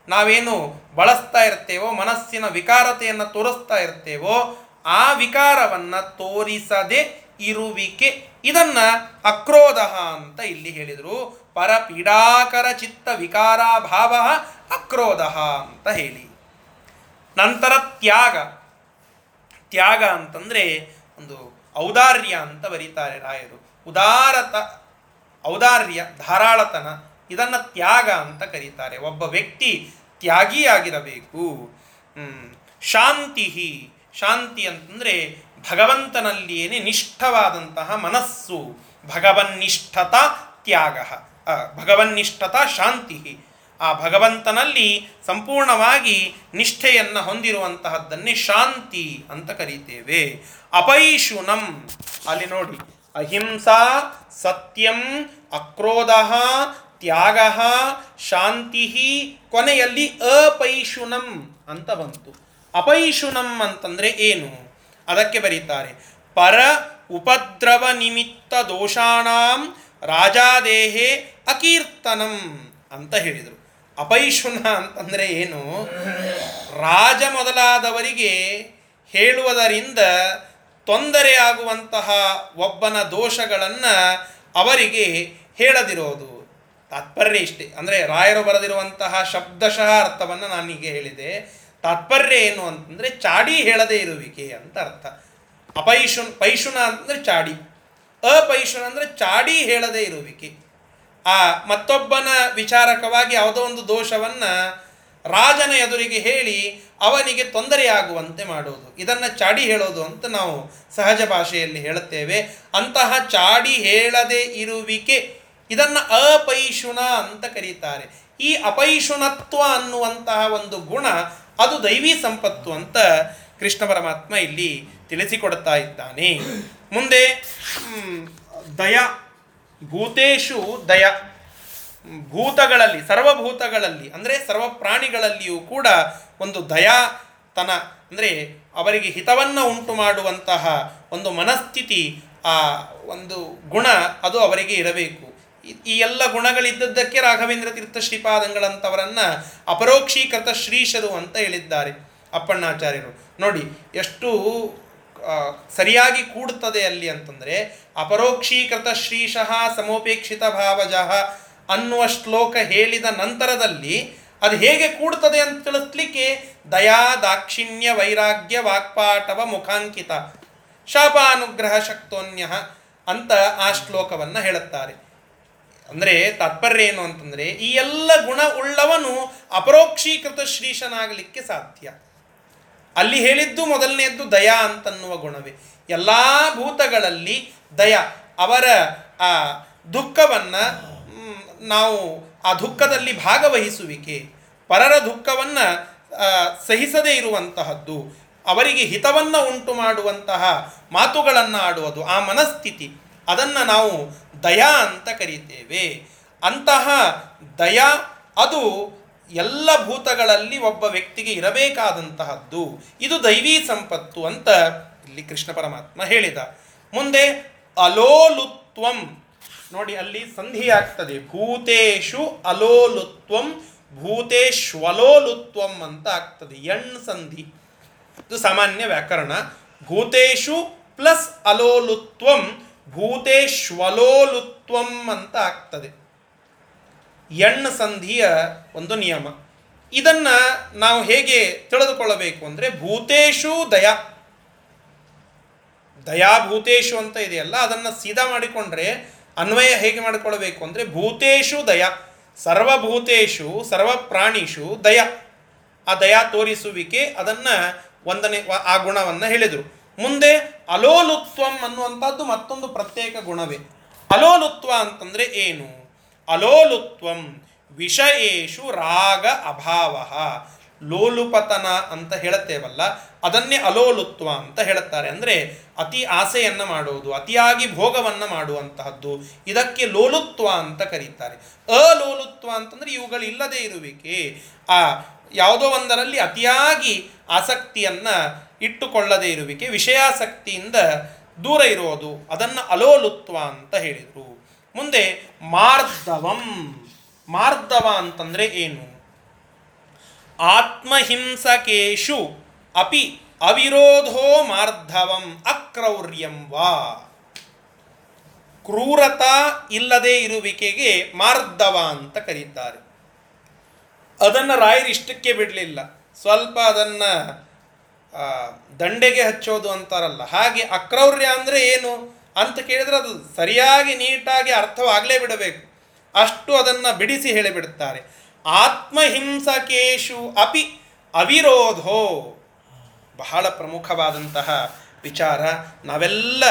ನಾವೇನು ಬಳಸ್ತಾ ಇರ್ತೇವೋ, ಮನಸ್ಸಿನ ವಿಕಾರತೆಯನ್ನು ತೋರಿಸ್ತಾ ಇರ್ತೇವೋ, ಆ ವಿಕಾರವನ್ನು ತೋರಿಸದೆ ಇರುವಿಕೆ. ಇದನ್ನ ಅಕ್ರೋಧ ಅಂತ ಇಲ್ಲಿ ಹೇಳಿದರು. ಪರಪೀಡಾಕರ ಚಿತ್ತ ವಿಕಾರಾಭಾವ ಅಕ್ರೋಧ ಅಂತ ಹೇಳಿ. ನಂತರ ತ್ಯಾಗ. ತ್ಯಾಗ ಅಂತಂದರೆ ಒಂದು ಔದಾರ್ಯ ಅಂತ ಬರೀತಾರೆ ರಾಯರು. ಉದಾರತ, ಔದಾರ್ಯ, ಧಾರಾಳತನ ಇದನ್ನು ತ್ಯಾಗ ಅಂತ ಕರೀತಾರೆ. ಒಬ್ಬ ವ್ಯಕ್ತಿ ತ್ಯಾಗಿಯಾಗಿರಬೇಕು. ಶಾಂತಿ ಶಾಂತಿ ಅಂತಂದರೆ ಭಗವಂತನಲ್ಲಿಯೇ ನಿಷ್ಠವಾದಂತಹ ಮನಸ್ಸು. ಭಗವನ್ನಿಷ್ಠತ ತ್ಯಾಗ. ಭಗವನ್ನಿಷ್ಠತ ಶಾಂತಿ ಆ ಭಗವಂತನಲ್ಲಿ ಸಂಪೂರ್ಣವಾಗಿ ನಿಷ್ಠೆಯನ್ನು ಹೊಂದಿರುವಂತಹದ್ದನ್ನೇ ಶಾಂತಿ ಅಂತ ಕರೀತೇವೆ. ಅಪೈಶುನಂ. ಅಲ್ಲಿ ನೋಡಿ. ಅಹಿಂಸಾ ಸತ್ಯಂ ಅಕ್ರೋಧ ತ್ಯಾಗ ಶಾಂತಿ ಕೊನೆಯಲ್ಲಿ ಅಪೈಶುನಂ ಅಂತ ಬಂತು. ಅಪೈಶುನಂ ಅಂತಂದ್ರೆ ಏನು? ಅದಕ್ಕೆ ಬರೀತಾರೆ, ಪರ ಉಪದ್ರವ ನಿಮಿತ್ತ ದೋಷಾಣಾಂ ರಾಜಾದೇಹೇ ಅಕೀರ್ತನಂ ಅಂತ ಹೇಳಿದರು. ಅಪೈಶುನ ಅಂತಂದರೆ ಏನು? ರಾಜ ಮೊದಲಾದವರಿಗೆ ಹೇಳುವುದರಿಂದ ತೊಂದರೆಯಾಗುವಂತಹ ಒಬ್ಬನ ದೋಷಗಳನ್ನು ಅವರಿಗೆ ಹೇಳದಿರೋದು. ತಾತ್ಪರ್ಯ ಇಷ್ಟೇ. ಅಂದರೆ ರಾಯರು ಬರೆದಿರುವಂತಹ ಶಬ್ದಶಃ ಅರ್ಥವನ್ನು ನಾನೀಗ ಹೇಳಿದೆ. ತಾತ್ಪರ್ಯ ಏನು ಅಂತಂದರೆ ಚಾಡಿ ಹೇಳದೇ ಇರುವಿಕೆ ಅಂತ ಅರ್ಥ. ಅಪೈಶುನ್, ಪೈಶುನ ಅಂತಂದರೆ ಚಾಡಿ. ಅಪೈಶುನ ಅಂದರೆ ಚಾಡಿ ಹೇಳದೇ ಇರುವಿಕೆ. ಆ ಮತ್ತೊಬ್ಬನ ವಿಚಾರಕವಾಗಿ ಯಾವುದೋ ಒಂದು ದೋಷವನ್ನು ರಾಜನ ಎದುರಿಗೆ ಹೇಳಿ ಅವನಿಗೆ ತೊಂದರೆಯಾಗುವಂತೆ ಮಾಡುವುದು ಇದನ್ನು ಚಾಡಿ ಹೇಳೋದು ಅಂತ ನಾವು ಸಹಜ ಭಾಷೆಯಲ್ಲಿ ಹೇಳುತ್ತೇವೆ. ಅಂತಹ ಚಾಡಿ ಹೇಳದೇ ಇರುವಿಕೆ ಇದನ್ನು ಅಪೈಶುಣ ಅಂತ ಕರೀತಾರೆ. ಈ ಅಪೈಶುಣತ್ವ ಅನ್ನುವಂತಹ ಒಂದು ಗುಣ ಅದು ದೈವಿ ಸಂಪತ್ತು ಅಂತ ಕೃಷ್ಣ ಪರಮಾತ್ಮ ಇಲ್ಲಿ ತಿಳಿಸಿಕೊಡ್ತಾ ಇದ್ದಾನೆ. ಮುಂದೆ ದಯ, ಭೂತೇಶು ದಯ. ಭೂತಗಳಲ್ಲಿ, ಸರ್ವಭೂತಗಳಲ್ಲಿ, ಅಂದರೆ ಸರ್ವ ಪ್ರಾಣಿಗಳಲ್ಲಿಯೂ ಕೂಡ ಒಂದು ದಯಾತನ ಅಂದರೆ ಅವರಿಗೆ ಹಿತವನ್ನು ಉಂಟು ಮಾಡುವಂತಹ ಒಂದು ಮನಸ್ಥಿತಿ, ಆ ಒಂದು ಗುಣ ಅದು ಅವರಿಗೆ ಇರಬೇಕು. ಈ- ಎಲ್ಲ ಗುಣಗಳಿದ್ದದ್ದಕ್ಕೆ ರಾಘವೇಂದ್ರ ತೀರ್ಥ ಶ್ರೀಪಾದಂಗಳಂಥವರನ್ನ ಅಪರೋಕ್ಷೀಕೃತ ಶ್ರೀಶರು ಅಂತ ಹೇಳಿದ್ದಾರೆ ಅಪ್ಪಣ್ಣಾಚಾರ್ಯರು. ನೋಡಿ, ಎಷ್ಟು ಸರಿಯಾಗಿ ಕೂಡುತ್ತದೆ ಅಲ್ಲಿ ಅಂತಂದರೆ, ಅಪರೋಕ್ಷೀಕೃತ ಶ್ರೀಶಃ ಸಮೋಪೇಕ್ಷಿತ ಭಾವಜಃ ಅನ್ನುವ ಶ್ಲೋಕ ಹೇಳಿದ ನಂತರದಲ್ಲಿ ಅದು ಹೇಗೆ ಕೂಡ್ತದೆ ಅಂತ ತಿಳಿಸ್ಲಿಕ್ಕೆ ದಯಾ ದಾಕ್ಷಿಣ್ಯ ವೈರಾಗ್ಯ ವಾಕ್ಪಾಟವ ಮುಖಾಂಕಿತ ಶಾಪಾನುಗ್ರಹ ಶಕ್ತೋನ್ಯ ಅಂತ ಆ ಶ್ಲೋಕವನ್ನು ಹೇಳುತ್ತಾರೆ. ಅಂದರೆ ತಾತ್ಪರ್ಯ ಏನು ಅಂತಂದರೆ, ಈ ಎಲ್ಲ ಗುಣ ಉಳ್ಳವನು ಅಪರೋಕ್ಷೀಕೃತ ಶ್ರೀಶನಾಗಲಿಕ್ಕೆ ಸಾಧ್ಯ. ಅಲ್ಲಿ ಹೇಳಿದ್ದು ಮೊದಲನೆಯದ್ದು ದಯಾ ಅಂತನ್ನುವ ಗುಣವೇ. ಎಲ್ಲ ಭೂತಗಳಲ್ಲಿ ದಯ, ಅವರ, ಆ, ದುಃಖವನ್ನು ನಾವು ಆ ದುಃಖದಲ್ಲಿ ಭಾಗವಹಿಸುವಿಕೆ, ಪರರ ದುಃಖವನ್ನು ಸಹಿಸದೇ ಇರುವಂತಹದ್ದು, ಅವರಿಗೆ ಹಿತವನ್ನು ಉಂಟು ಮಾಡುವಂತಹ ಮಾತುಗಳನ್ನು ಆಡುವುದು ಆ ಮನಸ್ಥಿತಿ, ಅದನ್ನು ನಾವು ದಯಾ ಅಂತ ಕರೀತೇವೆ. ಅಂತಹ ದಯಾ ಅದು ಎಲ್ಲ ಭೂತಗಳಲ್ಲಿ ಒಬ್ಬ ವ್ಯಕ್ತಿಗೆ ಇರಬೇಕಾದಂತಹದ್ದು. ಇದು ದೈವೀ ಸಂಪತ್ತು ಅಂತ ಇಲ್ಲಿ ಕೃಷ್ಣ ಪರಮಾತ್ಮ ಹೇಳಿದ. ಮುಂದೆ ಅಲೋಲುತ್ವಂ. ನೋಡಿ, ಅಲ್ಲಿ ಸಂಧಿ ಆಗ್ತದೆ. ಭೂತೇಶು ಅಲೋಲುತ್ವಂ, ಭೂತೇಶ್ವಲೋಲುತ್ವಂ ಅಂತ ಆಗ್ತದೆ. ಎಣ್ ಸಂಧಿ. ಇದು ಸಾಮಾನ್ಯ ವ್ಯಾಕರಣ. ಭೂತೇಶು ಪ್ಲಸ್ ಅಲೋಲುತ್ವಂ. ಭೂತೇಶ್ವಲೋಲುತ್ವಂ ಅಂತ ಆಗ್ತದೆ. ಎಣ್ಣ ಸಂಧಿಯ ಒಂದು ನಿಯಮ. ಇದನ್ನ ನಾವು ಹೇಗೆ ತಿಳಿದುಕೊಳ್ಳಬೇಕು ಅಂದರೆ ಭೂತೇಶು ದಯಾ. ದಯಾಭೂತೇಶು ಅಂತ ಇದೆಯಲ್ಲ, ಅದನ್ನು ಸೀದಾ ಮಾಡಿಕೊಂಡ್ರೆ ಅನ್ವಯ ಹೇಗೆ ಮಾಡಿಕೊಳ್ಳಬೇಕು ಅಂದರೆ ಭೂತೇಶು ದಯ. ಸರ್ವಭೂತೇಶು ಸರ್ವ ಪ್ರಾಣಿಷು ದಯ. ಆ ದಯಾ ತೋರಿಸುವಿಕೆ ಅದನ್ನು ಒಂದನೇ ಆ ಗುಣವನ್ನು ಹೇಳಿದರು. ಮುಂದೆ ಅಲೋಲುತ್ವಂ ಅನ್ನುವಂಥದ್ದು ಮತ್ತೊಂದು ಪ್ರತ್ಯೇಕ ಗುಣವೇ. ಅಲೋಲುತ್ವ ಅಂತಂದರೆ ಏನು? ಅಲೋಲುತ್ವಂ ವಿಷಯೇಶು ರಾಗ ಅಭಾವ. ಲೋಲುಪತನ ಅಂತ ಹೇಳುತ್ತೇವಲ್ಲ, ಅದನ್ನೇ ಅಲೋಲುತ್ವ ಅಂತ ಹೇಳುತ್ತಾರೆ. ಅಂದರೆ ಅತಿ ಆಸೆಯನ್ನು ಮಾಡುವುದು, ಅತಿಯಾಗಿ ಭೋಗವನ್ನು ಮಾಡುವಂತಹದ್ದು, ಇದಕ್ಕೆ ಲೋಲುತ್ವ ಅಂತ ಕರೀತಾರೆ. ಅಲೋಲುತ್ವ ಅಂತಂದರೆ ಇವುಗಳು ಇಲ್ಲದೇ ಇರುವಿಕೆ. ಆ, ಯಾವುದೋ ಒಂದರಲ್ಲಿ ಅತಿಯಾಗಿ ಆಸಕ್ತಿಯನ್ನು ಇಟ್ಟುಕೊಳ್ಳದೇ ಇರುವಿಕೆ, ವಿಷಯಾಸಕ್ತಿಯಿಂದ ದೂರ ಇರೋದು ಅದನ್ನು ಅಲೋಲುತ್ವ ಅಂತ ಹೇಳಿದರು. ಮುಂದೆ ಮಾರ್ಧವಂ. ಮಾರ್ಧವ ಅಂತಂದರೆ ಏನು? ಆತ್ಮಹಿಂಸಕೇಶು ಅಪಿ ಅವಿರೋಧೋ ಮಾರ್ಧವಂ ಅಕ್ರೌರ್ಯಂ ವಾ. ಕ್ರೂರತಾ ಇಲ್ಲದೆ ಇರುವಿಕೆಗೆ ಮಾರ್ಧವ ಅಂತ ಕರೀತಾರೆ. ಅದನ್ನು ರಾಯರು ಇಷ್ಟಕ್ಕೆ ಬಿಡಲಿಲ್ಲ. ಸ್ವಲ್ಪ ಅದನ್ನು ದಂಡೆಗೆ ಹಚ್ಚೋದು ಅಂತಾರಲ್ಲ. ಹಾಗೆ ಅಕ್ರೌರ್ಯ ಅಂದರೆ ಏನು ಅಂತ ಕೇಳಿದ್ರೆ ಅದು ಸರಿಯಾಗಿ ನೀಟಾಗಿ ಅರ್ಥವಾಗಲೇ ಬಿಡಬೇಕು. ಅಷ್ಟು ಅದನ್ನು ಬಿಡಿಸಿ ಹೇಳಿಬಿಡುತ್ತಾರೆ ಆತ್ಮಹಿಂಸಕೇಶು ಅಪಿ ಅವಿರೋಧೋ. ಬಹಳ ಪ್ರಮುಖವಾದಂತಹ ವಿಚಾರ. ನಾವೆಲ್ಲ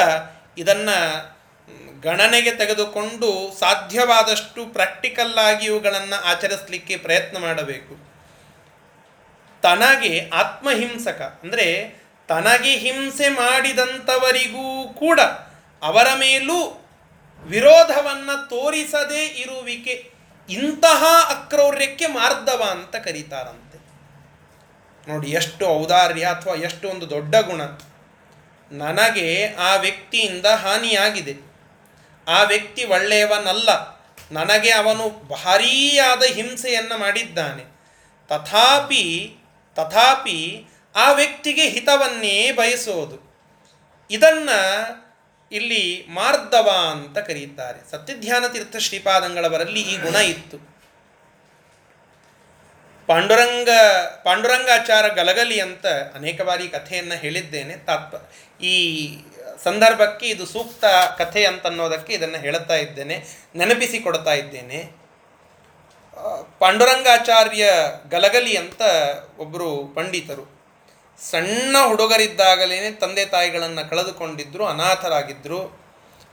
ಇದನ್ನು ಗಣನೆಗೆ ತೆಗೆದುಕೊಂಡು ಸಾಧ್ಯವಾದಷ್ಟು ಪ್ರಾಕ್ಟಿಕಲ್ ಆಗಿ ಇವುಗಳನ್ನು ಆಚರಿಸಲಿಕ್ಕೆ ಪ್ರಯತ್ನ ಮಾಡಬೇಕು. ತನಗೆ ಆತ್ಮಹಿಂಸಕ. ಅಂದರೆ ತನಗೆ ಹಿಂಸೆ ಮಾಡಿದಂಥವರಿಗೂ ಕೂಡ ಅವರ ಮೇಲೂ ವಿರೋಧವನ್ನು ತೋರಿಸದೇ ಇರುವಿಕೆ ಇಂತಹ ಅಕ್ರೌರ್ಯಕ್ಕೆ ಮಾರ್ಧವ ಅಂತ ಕರೀತಾರಂತೆ. ನೋಡಿ, ಎಷ್ಟು ಔದಾರ್ಯ ಅಥವಾ ಎಷ್ಟು ಒಂದು ದೊಡ್ಡ ಗುಣ. ನನಗೆ ಆ ವ್ಯಕ್ತಿಯಿಂದ ಹಾನಿಯಾಗಿದೆ. ಆ ವ್ಯಕ್ತಿ ಒಳ್ಳೆಯವನಲ್ಲ. ನನಗೆ ಅವನು ಭಾರೀಯಾದ ಹಿಂಸೆಯನ್ನು ಮಾಡಿದ್ದಾನೆ. ತಥಾಪಿ ತಥಾಪಿ ಆ ವ್ಯಕ್ತಿಗೆ ಹಿತವನ್ನೇ ಬಯಸೋದು. ಇದನ್ನು ಇಲ್ಲಿ ಮಾರ್ಧವ ಅಂತ ಕರೀತಾರೆ ಸತ್ಯಧ್ಯಾನ ತೀರ್ಥ ಶ್ರೀಪಾದಂಗಳವರಲ್ಲಿ ಈ ಗುಣ ಇತ್ತು. ಪಾಂಡುರಂಗ, ಪಾಂಡುರಂಗಾಚಾರ ಗಲಗಲಿ ಅಂತ ಅನೇಕ ಬಾರಿ ಕಥೆಯನ್ನು ಹೇಳಿದ್ದೇನೆ. ತಾತ್ಪ ಈ ಸಂದರ್ಭಕ್ಕೆ ಇದು ಸೂಕ್ತ ಕಥೆ ಅಂತನ್ನೋದಕ್ಕೆ ಇದನ್ನು ಹೇಳುತ್ತಾ ಇದ್ದೇನೆ. ನೆನಪಿಸಿ ಕೊಡ್ತಾ ಇದ್ದೇನೆ. ಪಾಂಡುರಂಗಾಚಾರ್ಯ ಗಲಗಲಿ ಅಂತ ಒಬ್ಬರು ಪಂಡಿತರು. ಸಣ್ಣ ಹುಡುಗರಿದ್ದಾಗಲೇ ತಂದೆ ತಾಯಿಗಳನ್ನು ಕಳೆದುಕೊಂಡಿದ್ದರು ಅನಾಥರಾಗಿದ್ದರು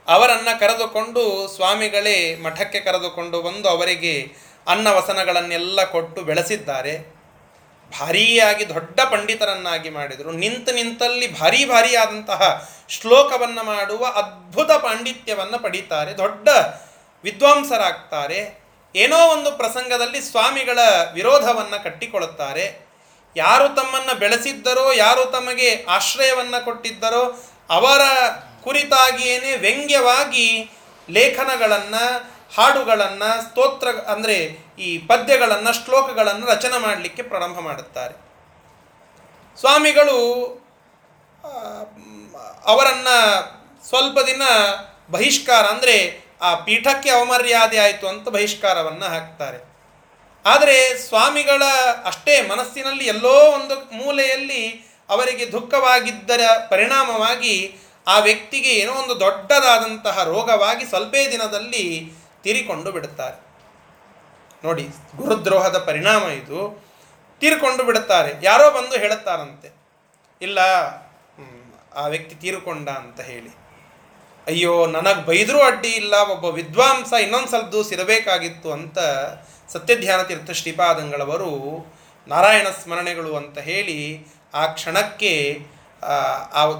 ಅವರನ್ನು ಕರೆದುಕೊಂಡು ಸ್ವಾಮಿಗಳೇ ಮಠಕ್ಕೆ ಕರೆದುಕೊಂಡು ಬಂದು ಅವರಿಗೆ ಅನ್ನ ವಸನಗಳನ್ನೆಲ್ಲ ಕೊಟ್ಟು ಬೆಳೆಸಿದ್ದಾರೆ. ಭಾರೀಯಾಗಿ ದೊಡ್ಡ ಪಂಡಿತರನ್ನಾಗಿ ಮಾಡಿದರು. ನಿಂತು ನಿಂತಲ್ಲಿ ಭಾರಿ ಭಾರಿಯಾದಂತಹ ಶ್ಲೋಕವನ್ನು ಮಾಡುವ ಅದ್ಭುತ ಪಾಂಡಿತ್ಯವನ್ನು ಪಡೀತಾರೆ. ದೊಡ್ಡ ವಿದ್ವಾಂಸರಾಗ್ತಾರೆ. ಏನೋ ಒಂದು ಪ್ರಸಂಗದಲ್ಲಿ ಸ್ವಾಮಿಗಳ ವಿರೋಧವನ್ನು ಕಟ್ಟಿಕೊಳ್ಳುತ್ತಾರೆ. ಯಾರು ತಮ್ಮನ್ನು ಬೆಳೆಸಿದ್ದರೋ, ಯಾರು ತಮಗೆ ಆಶ್ರಯವನ್ನು ಕೊಟ್ಟಿದ್ದರೋ, ಅವರ ಕುರಿತಾಗಿಯೇ ವ್ಯಂಗ್ಯವಾಗಿ ಲೇಖನಗಳನ್ನು, ಹಾಡುಗಳನ್ನು, ಸ್ತೋತ್ರ, ಅಂದರೆ ಈ ಪದ್ಯಗಳನ್ನು, ಶ್ಲೋಕಗಳನ್ನು ರಚನೆ ಮಾಡಲಿಕ್ಕೆ ಪ್ರಾರಂಭ ಮಾಡುತ್ತಾರೆ. ಸ್ವಾಮಿಗಳು ಅವರನ್ನು ಸ್ವಲ್ಪ ದಿನ ಬಹಿಷ್ಕಾರ, ಅಂದರೆ ಆ ಪೀಠಕ್ಕೆ ಅವಮರ್ಯಾದೆ ಆಯಿತು ಅಂತ ಬಹಿಷ್ಕಾರವನ್ನು ಹಾಕ್ತಾರೆ. ಆದರೆ ಸ್ವಾಮಿಗಳ ಅಷ್ಟೇ ಮನಸ್ಸಿನಲ್ಲಿ ಎಲ್ಲೋ ಒಂದು ಮೂಲೆಯಲ್ಲಿ ಅವರಿಗೆ ದುಃಖವಾಗಿದ್ದರ ಪರಿಣಾಮವಾಗಿ ಆ ವ್ಯಕ್ತಿಗೆ ಏನೋ ಒಂದು ದೊಡ್ಡದಾದಂತಹ ರೋಗವಾಗಿ ಸ್ವಲ್ಪೇ ದಿನದಲ್ಲಿ ತೀರಿಕೊಂಡು ಬಿಡುತ್ತಾರೆ. ನೋಡಿ, ಗುರುದ್ರೋಹದ ಪರಿಣಾಮ ಇದು. ತೀರಿಕೊಂಡು ಬಿಡುತ್ತಾರೆ. ಯಾರೋ ಬಂದು ಹೇಳುತ್ತಾರಂತೆ. ಇಲ್ಲ ಆ ವ್ಯಕ್ತಿ ತೀರಿಕೊಂಡ ಅಂತ ಹೇಳಿ. ಅಯ್ಯೋ ನನಗೆ ಬೈದರೂ ಅಡ್ಡಿ ಇಲ್ಲ ಒಬ್ಬ ವಿದ್ವಾಂಸ ಇನ್ನೊಂದು ಸ್ವಲ್ಪ ದಿವಸ ಇರಬೇಕಾಗಿತ್ತು ಅಂತ ಸತ್ಯಧ್ಯಾನ ತೀರ್ಥ ಶ್ರೀಪಾದಂಗಳವರು ನಾರಾಯಣ ಸ್ಮರಣೆಗಳು ಅಂತ ಹೇಳಿ ಆ ಕ್ಷಣಕ್ಕೆ ಆ,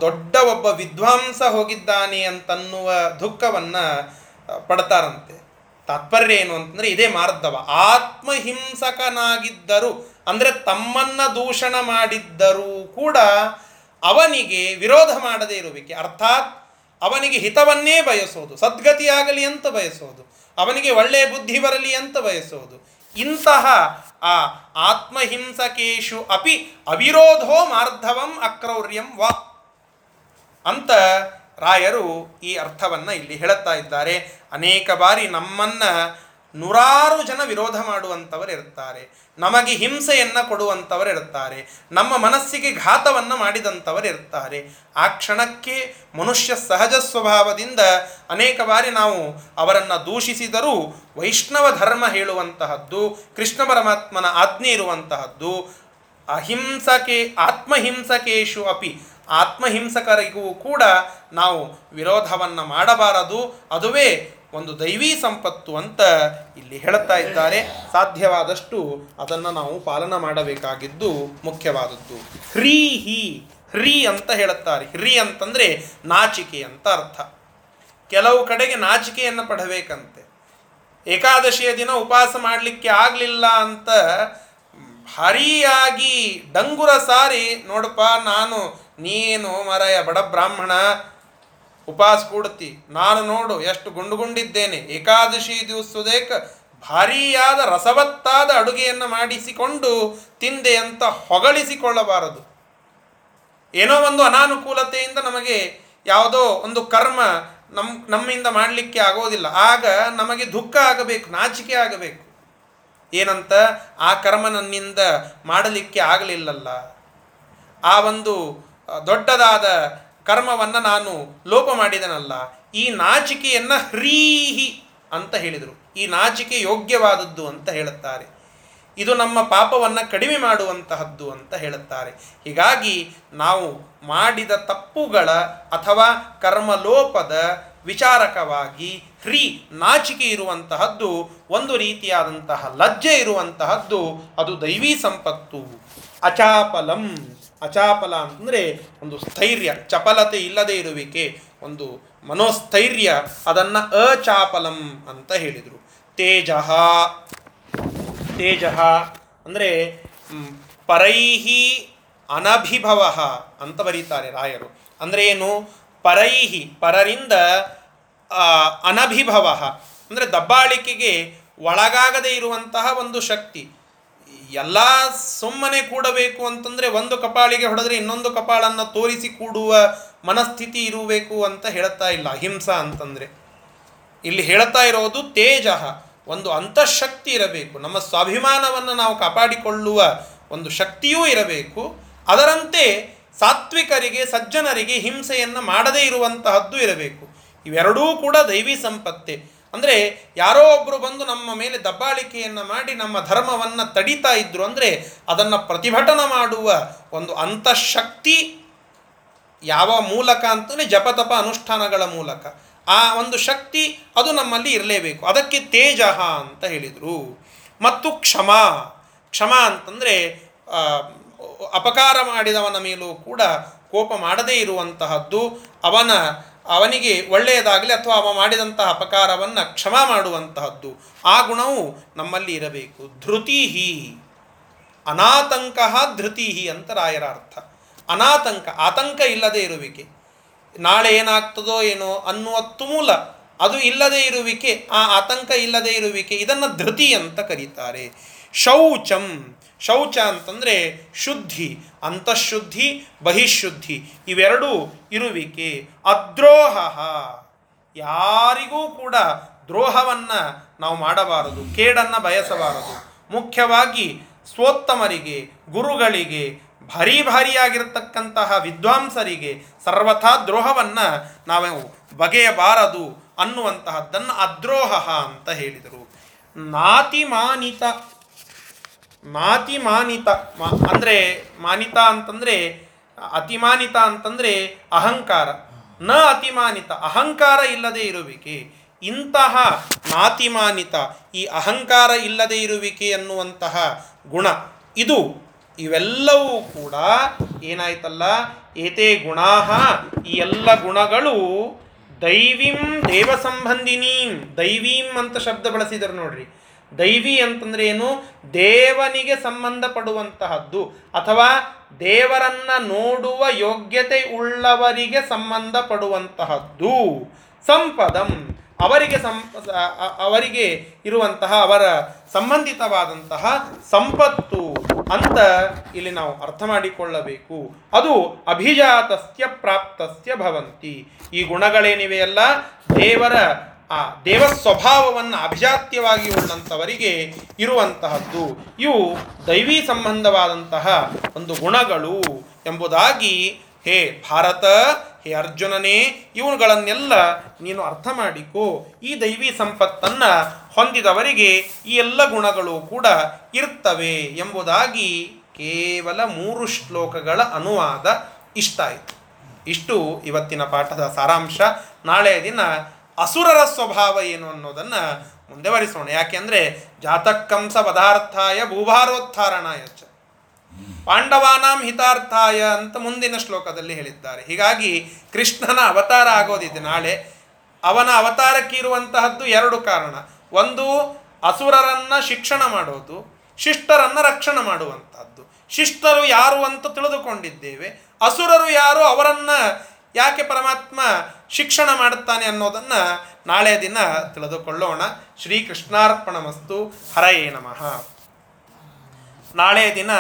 ದೊಡ್ಡ ಒಬ್ಬ ವಿದ್ವಾಂಸ ಹೋಗಿದ್ದಾನೆ ಅಂತನ್ನುವ ದುಃಖವನ್ನು ಪಡ್ತಾರಂತೆ. ತಾತ್ಪರ್ಯ ಏನು ಅಂತಂದರೆ ಇದೇ ಮಾರ್ಧವ ಆತ್ಮಹಿಂಸಕನಾಗಿದ್ದರು ಅಂದರೆ ತಮ್ಮನ್ನು ದೂಷಣ ಮಾಡಿದ್ದರೂ ಕೂಡ ಅವನಿಗೆ ವಿರೋಧ ಮಾಡದೇ ಇರುವಿಕೆ. ಅರ್ಥಾತ್ ಅವನಿಗೆ ಹಿತವನ್ನೇ ಬಯಸೋದು, ಸದ್ಗತಿಯಾಗಲಿ ಅಂತ ಬಯಸೋದು, ಅವನಿಗೆ ಒಳ್ಳೆಯ ಬುದ್ಧಿ ಬರಲಿ ಅಂತ ಬಯಸೋದು. ಇಂತಹ ಆ ಆತ್ಮಹಿಂಸಕೇಶು ಅಪಿ ಅವಿರೋಧೋ ಮಾರ್ಧವಂ ಅಕ್ರೌರ್ಯಂ ವಾ. ಅಂತ ರಾಯರು ಈ ಅರ್ಥವನ್ನು ಇಲ್ಲಿ ಹೇಳುತ್ತಾ ಇದ್ದಾರೆ. ಅನೇಕ ಬಾರಿ ನಮ್ಮನ್ನ ನೂರಾರು ಜನ ವಿರೋಧ ಮಾಡುವಂಥವರು ಇರ್ತಾರೆ. ನಮಗೆ ಹಿಂಸೆಯನ್ನು ಕೊಡುವಂಥವರು ಇರ್ತಾರೆ. ನಮ್ಮ ಮನಸ್ಸಿಗೆ ಘಾತವನ್ನು ಮಾಡಿದಂಥವರು ಇರ್ತಾರೆ. ಆ ಕ್ಷಣಕ್ಕೆ ಮನುಷ್ಯ ಸಹಜ ಸ್ವಭಾವದಿಂದ ಅನೇಕ ಬಾರಿ ನಾವು ಅವರನ್ನು ದೂಷಿಸಿದರೂ ವೈಷ್ಣವ ಧರ್ಮ ಹೇಳುವಂತಹದ್ದು, ಕೃಷ್ಣ ಪರಮಾತ್ಮನ ಆಜ್ಞೆ ಇರುವಂತಹದ್ದು, ಅಹಿಂಸಕೆ, ಆತ್ಮಹಿಂಸಕೇಶು ಅಪಿ ಆತ್ಮಹಿಂಸಕರಿಗೂ ಕೂಡ ನಾವು ವಿರೋಧವನ್ನು ಮಾಡಬಾರದು. ಅದುವೇ ಒಂದು ದೈವಿ ಸಂಪತ್ತು ಅಂತ ಇಲ್ಲಿ ಹೇಳುತ್ತಾ ಇದ್ದಾರೆ. ಸಾಧ್ಯವಾದಷ್ಟು ಅದನ್ನು ನಾವು ಪಾಲನ ಮಾಡಬೇಕಾಗಿದ್ದು ಮುಖ್ಯವಾದದ್ದು. ಹ್ರೀಹಿ ಹ್ರೀ ಅಂತ ಹೇಳುತ್ತಾರೆ. ಹ್ರೀ ಅಂತಂದರೆ ನಾಚಿಕೆ ಅಂತ ಅರ್ಥ. ಕೆಲವು ಕಡೆಗೆ ನಾಚಿಕೆಯನ್ನು ಪಡಬೇಕಂತೆ. ಏಕಾದಶಿಯ ದಿನ ಉಪವಾಸ ಮಾಡಲಿಕ್ಕೆ ಆಗಲಿಲ್ಲ ಅಂತ ಭಾರಿಯಾಗಿ ಡಂಗುರ ಸಾರಿ, ನೋಡಪ್ಪ, ನಾನು ನೀನು ಮರಯ ಬಡ ಬ್ರಾಹ್ಮಣ ಉಪವಾಸ ಕೂಡತಿ. ನಾನು ನೋಡು, ಎಷ್ಟು ಗುಂಡುಗುಂಡಿದ್ದೇನೆ. ಏಕಾದಶಿ ದಿವಸದೇಕ ಭಾರಿಯಾದ ರಸವತ್ತಾದ ಅಡುಗೆಯನ್ನು ಮಾಡಿಸಿಕೊಂಡು ತಿಂದೆ ಅಂತ ಹೊಗಳಿಸಿಕೊಳ್ಳಬಾರದು. ಏನೋ ಒಂದು ಅನಾನುಕೂಲತೆಯಿಂದ ನಮಗೆ ಯಾವುದೋ ಒಂದು ಕರ್ಮ ನಮ್ಮ ನಮ್ಮಿಂದ ಮಾಡಲಿಕ್ಕೆ ಆಗೋದಿಲ್ಲ. ಆಗ ನಮಗೆ ದುಃಖ ಆಗಬೇಕು, ನಾಚಿಕೆ ಆಗಬೇಕು. ಏನಂತ? ಆ ಕರ್ಮ ನನ್ನಿಂದ ಮಾಡಲಿಕ್ಕೆ ಆಗಲಿಲ್ಲಲ್ಲ. ಆ ಒಂದು ದೊಡ್ಡದಾದ ಕರ್ಮವನ್ನು ನಾನು ಲೋಪ ಮಾಡಿದನಲ್ಲ, ಈ ನಾಚಿಕೆಯನ್ನು ಹ್ರೀಹಿ ಅಂತ ಹೇಳಿದರು. ಈ ನಾಚಿಕೆ ಯೋಗ್ಯವಾದದ್ದು ಅಂತ ಹೇಳುತ್ತಾರೆ. ಇದು ನಮ್ಮ ಪಾಪವನ್ನು ಕಡಿಮೆ ಮಾಡುವಂತಹದ್ದು ಅಂತ ಹೇಳುತ್ತಾರೆ. ಹೀಗಾಗಿ ನಾವು ಮಾಡಿದ ತಪ್ಪುಗಳ ಅಥವಾ ಕರ್ಮಲೋಪದ ವಿಚಾರಕವಾಗಿ ಹ್ರೀ ನಾಚಿಕೆ ಇರುವಂತಹದ್ದು ಒಂದು ರೀತಿಯಾದಂತಹ ಲಜ್ಜೆ ಇರುವಂತಹದ್ದು ಅದು ದೈವೀ ಸಂಪತ್ತು. ಅಚಾಪಲಂ. ಅಚಾಪಲ ಅಂತಂದರೆ ಒಂದು ಸ್ಥೈರ್ಯ, ಚಪಲತೆ ಇಲ್ಲದೆ ಇರುವಿಕೆ, ಒಂದು ಮನೋಸ್ಥೈರ್ಯ, ಅದನ್ನು ಅಚಾಪಲಂ ಅಂತ ಹೇಳಿದರು. ತೇಜಃ, ತೇಜ ಅಂದರೆ ಪರೈಹಿ ಅನಭಿಭವ ಅಂತ ಬರೀತಾರೆ ರಾಯರು. ಅಂದರೆ ಏನು? ಪರೈಹಿ, ಪರರಿಂದ ಅನಭಿಭವ. ಅಂದರೆ ದಬ್ಬಾಳಿಕೆಗೆ ಒಳಗಾಗದೇ ಇರುವಂತಹ ಒಂದು ಶಕ್ತಿ. ಎಲ್ಲ ಸುಮ್ಮನೆ ಕೂಡಬೇಕು ಅಂತಂದರೆ ಒಂದು ಕಪಾಳಿಗೆ ಹೊಡೆದ್ರೆ ಇನ್ನೊಂದು ಕಪಾಳನ್ನು ತೋರಿಸಿ ಕೂಡುವ ಮನಸ್ಥಿತಿ ಇರಬೇಕು ಅಂತ ಹೇಳ್ತಾ ಇಲ್ಲ, ಅಹಿಂಸಾ ಅಂತಂದರೆ. ಇಲ್ಲಿ ಹೇಳ್ತಾ ಇರೋದು ತೇಜ, ಒಂದು ಅಂತಃಶಕ್ತಿ ಇರಬೇಕು. ನಮ್ಮ ಸ್ವಾಭಿಮಾನವನ್ನು ನಾವು ಕಾಪಾಡಿಕೊಳ್ಳುವ ಒಂದು ಶಕ್ತಿಯೂ ಇರಬೇಕು. ಅದರಂತೆ ಸಾತ್ವಿಕರಿಗೆ, ಸಜ್ಜನರಿಗೆ ಹಿಂಸೆಯನ್ನು ಮಾಡದೇ ಇರುವಂತಹದ್ದು ಇರಬೇಕು. ಇವೆರಡೂ ಕೂಡ ದೈವಿ ಸಂಪತ್ತೆ. ಅಂದರೆ ಯಾರೋ ಒಬ್ಬರು ಬಂದು ನಮ್ಮ ಮೇಲೆ ದಬ್ಬಾಳಿಕೆಯನ್ನು ಮಾಡಿ ನಮ್ಮ ಧರ್ಮವನ್ನು ತಡಿತಾ ಇದ್ದರು ಅಂದರೆ ಅದನ್ನು ಪ್ರತಿಭಟನೆ ಮಾಡುವ ಒಂದು ಅಂತಃಶಕ್ತಿ ಯಾವ ಮೂಲಕ ಅಂತಲೇ ಜಪತಪ ಅನುಷ್ಠಾನಗಳ ಮೂಲಕ. ಆ ಒಂದು ಶಕ್ತಿ ಅದು ನಮ್ಮಲ್ಲಿ ಇರಲೇಬೇಕು. ಅದಕ್ಕೆ ತೇಜ ಅಂತ ಹೇಳಿದರು. ಮತ್ತು ಕ್ಷಮ. ಕ್ಷಮ ಅಂತಂದರೆ ಅಪಕಾರ ಮಾಡಿದವನ ಮೇಲೂ ಕೂಡ ಕೋಪ ಮಾಡದೇ ಇರುವಂತಹದ್ದು. ಅವನ ಅವನಿಗೆ ಒಳ್ಳೆಯದಾಗಲಿ ಅಥವಾ ಅವ ಮಾಡಿದಂತಹ ಅಪಕಾರವನ್ನು ಕ್ಷಮ ಮಾಡುವಂತಹದ್ದು, ಆ ಗುಣವು ನಮ್ಮಲ್ಲಿ ಇರಬೇಕು. ಧೃತಿಹಿ, ಅನಾತಂಕ ಧೃತಿಹಿ ಅಂತ ರಾಯರ ಅರ್ಥ. ಅನಾತಂಕ, ಆತಂಕ ಇಲ್ಲದೆ ಇರುವಿಕೆ. ನಾಳೆ ಏನಾಗ್ತದೋ ಏನೋ ಅನ್ನುವ ತುಮೂಲ, ಅದು ಇಲ್ಲದೆ ಇರುವಿಕೆ, ಆ ಆತಂಕ ಇಲ್ಲದೆ ಇರುವಿಕೆ, ಇದನ್ನು ಧೃತಿ ಅಂತ ಕರೀತಾರೆ. ಶೌಚಂ ಶೌಚ ಅಂತಂದರೆ ಶುದ್ಧಿ, ಅಂತಃಶುದ್ಧಿ, ಬಹಿಶುದ್ಧಿ ಇವೆರಡೂ ಇರುವಿಕೆ. ಅದ್ರೋಹ. ಯಾರಿಗೂ ಕೂಡ ದ್ರೋಹವನ್ನು ನಾವು ಮಾಡಬಾರದು, ಕೇಡನ್ನು ಬಯಸಬಾರದು. ಮುಖ್ಯವಾಗಿ ಸ್ವೋತ್ತಮರಿಗೆ, ಗುರುಗಳಿಗೆ, ಭಾರಿ ಭಾರಿಯಾಗಿರತಕ್ಕಂತಹ ವಿದ್ವಾಂಸರಿಗೆ ಸರ್ವಥಾ ದ್ರೋಹವನ್ನು ನಾವು ಬಗೆಯಬಾರದು ಅನ್ನುವಂತಹದ್ದನ್ನು ಅದ್ರೋಹ ಅಂತ ಹೇಳಿದರು. ನಾತಿಮಾನಿತ ನಾತಿಮಾನಿತ ಮಾ, ಅಂದರೆ ಮಾನಿತ ಅಂತಂದರೆ, ಅತಿಮಾನಿತ ಅಂತಂದರೆ ಅಹಂಕಾರ. ನ ಅತಿಮಾನಿತ, ಅಹಂಕಾರ ಇಲ್ಲದೆ ಇರುವಿಕೆ. ಇಂತಹ ನಾತಿಮಾನಿತ ಈ ಅಹಂಕಾರ ಇಲ್ಲದೆ ಇರುವಿಕೆ ಅನ್ನುವಂತಹ ಗುಣ, ಇದು ಇವೆಲ್ಲವೂ ಕೂಡ ಏನಾಯ್ತಲ್ಲ, ಏತೇ ಗುಣಾಹ, ಈ ಎಲ್ಲ ಗುಣಗಳು ದೈವೀಂ ದೇವ ಸಂಬಂಧಿನೀಂ ದೈವೀಂ ಅಂತ ಶಬ್ದ ಬಳಸಿದರು ನೋಡ್ರಿ. ದೈವಿ ಅಂತಂದ್ರೆ ಏನು? ದೇವನಿಗೆ ಸಂಬಂಧಪಡುವಂತಹದ್ದು. ಅಥವಾ ದೇವರನ್ನ ನೋಡುವ ಯೋಗ್ಯತೆ ಉಳ್ಳವರಿಗೆ ಸಂಬಂಧಪಡುವಂತಹದ್ದು. ಸಂಪದಂ. ಅವರಿಗೆ ಅವರಿಗೆ ಇರುವಂತಹ, ಅವರ ಸಂಬಂಧಿತವಾದಂತಹ ಸಂಪತ್ತು ಅಂತ ಇಲ್ಲಿ ನಾವು ಅರ್ಥ ಮಾಡಿಕೊಳ್ಳಬೇಕು. ಅದು ಅಭಿಜಾತಸ್ಯ ಪ್ರಾಪ್ತಸ್ಯ ಭವಂತಿ. ಈ ಗುಣಗಳೇನಿವೆಯಲ್ಲ? ದೇವರ ಆ ದೇವ ಸ್ವಭಾವವನ್ನು ಅಭಿಜಾತ್ಯವಾಗಿ ಉಳ್ಳಂಥವರಿಗೆ ಇರುವಂತಹದ್ದು. ಇವು ದೈವಿ ಸಂಬಂಧವಾದಂತಹ ಒಂದು ಗುಣಗಳು ಎಂಬುದಾಗಿ ಹೇ ಭಾರತ, ಹೇ ಅರ್ಜುನನೇ, ಇವುಗಳನ್ನೆಲ್ಲ ನೀನು ಅರ್ಥ ಮಾಡಿಕೋ. ಈ ದೈವಿ ಸಂಪತ್ತನ್ನು ಹೊಂದಿದವರಿಗೆ ಈ ಎಲ್ಲ ಗುಣಗಳು ಕೂಡ ಇರ್ತವೆ ಎಂಬುದಾಗಿ ಕೇವಲ ಮೂರು ಶ್ಲೋಕಗಳ ಅನುವಾದ ಇಷ್ಟ ಆಯಿತು. ಇಷ್ಟು ಇವತ್ತಿನ ಪಾಠದ ಸಾರಾಂಶ. ನಾಳೆಯ ದಿನ ಅಸುರರ ಸ್ವಭಾವ ಏನು ಅನ್ನೋದನ್ನು ಮುಂದೆ ವರಿಸೋಣ ಯಾಕೆಂದರೆ ಜಾತಕ್ಕಂಸ ಪದಾರ್ಥಾಯ ಭೂಭಾರೋತ್ಥಾರಣಾಯ ಚ. ಪಾಂಡವಾನಾಂ ಹಿತಾರ್ಥಾಯ ಅಂತ ಮುಂದಿನ ಶ್ಲೋಕದಲ್ಲಿ ಹೇಳಿದ್ದಾರೆ. ಹೀಗಾಗಿ ಕೃಷ್ಣನ ಅವತಾರ ಆಗೋದಿದೆ ನಾಳೆ. ಅವನ ಅವತಾರಕ್ಕೆ ಇರುವಂತಹದ್ದು ಎರಡು ಕಾರಣ. ಒಂದು, ಅಸುರರನ್ನ ಶಿಕ್ಷಣ ಮಾಡೋದು, ಶಿಷ್ಟರನ್ನ ರಕ್ಷಣೆ ಮಾಡುವಂತಹದ್ದು. ಶಿಷ್ಟರು ಯಾರು ಅಂತ ತಿಳಿದುಕೊಂಡಿದ್ದೇವೆ. ಅಸುರರು ಯಾರು ಅವರನ್ನ ಯಾಕೆ ಪರಮಾತ್ಮ ಶಿಕ್ಷಣ ಮಾಡುತ್ತಾನೆ ಅನ್ನೋದನ್ನು ನಾಳೆ ದಿನ ತಿಳಿದುಕೊಳ್ಳೋಣ. ಶ್ರೀಕೃಷ್ಣಾರ್ಪಣ ಮಸ್ತು ಹರಯೇ ನಮಃ. ನಾಳೆ ದಿನ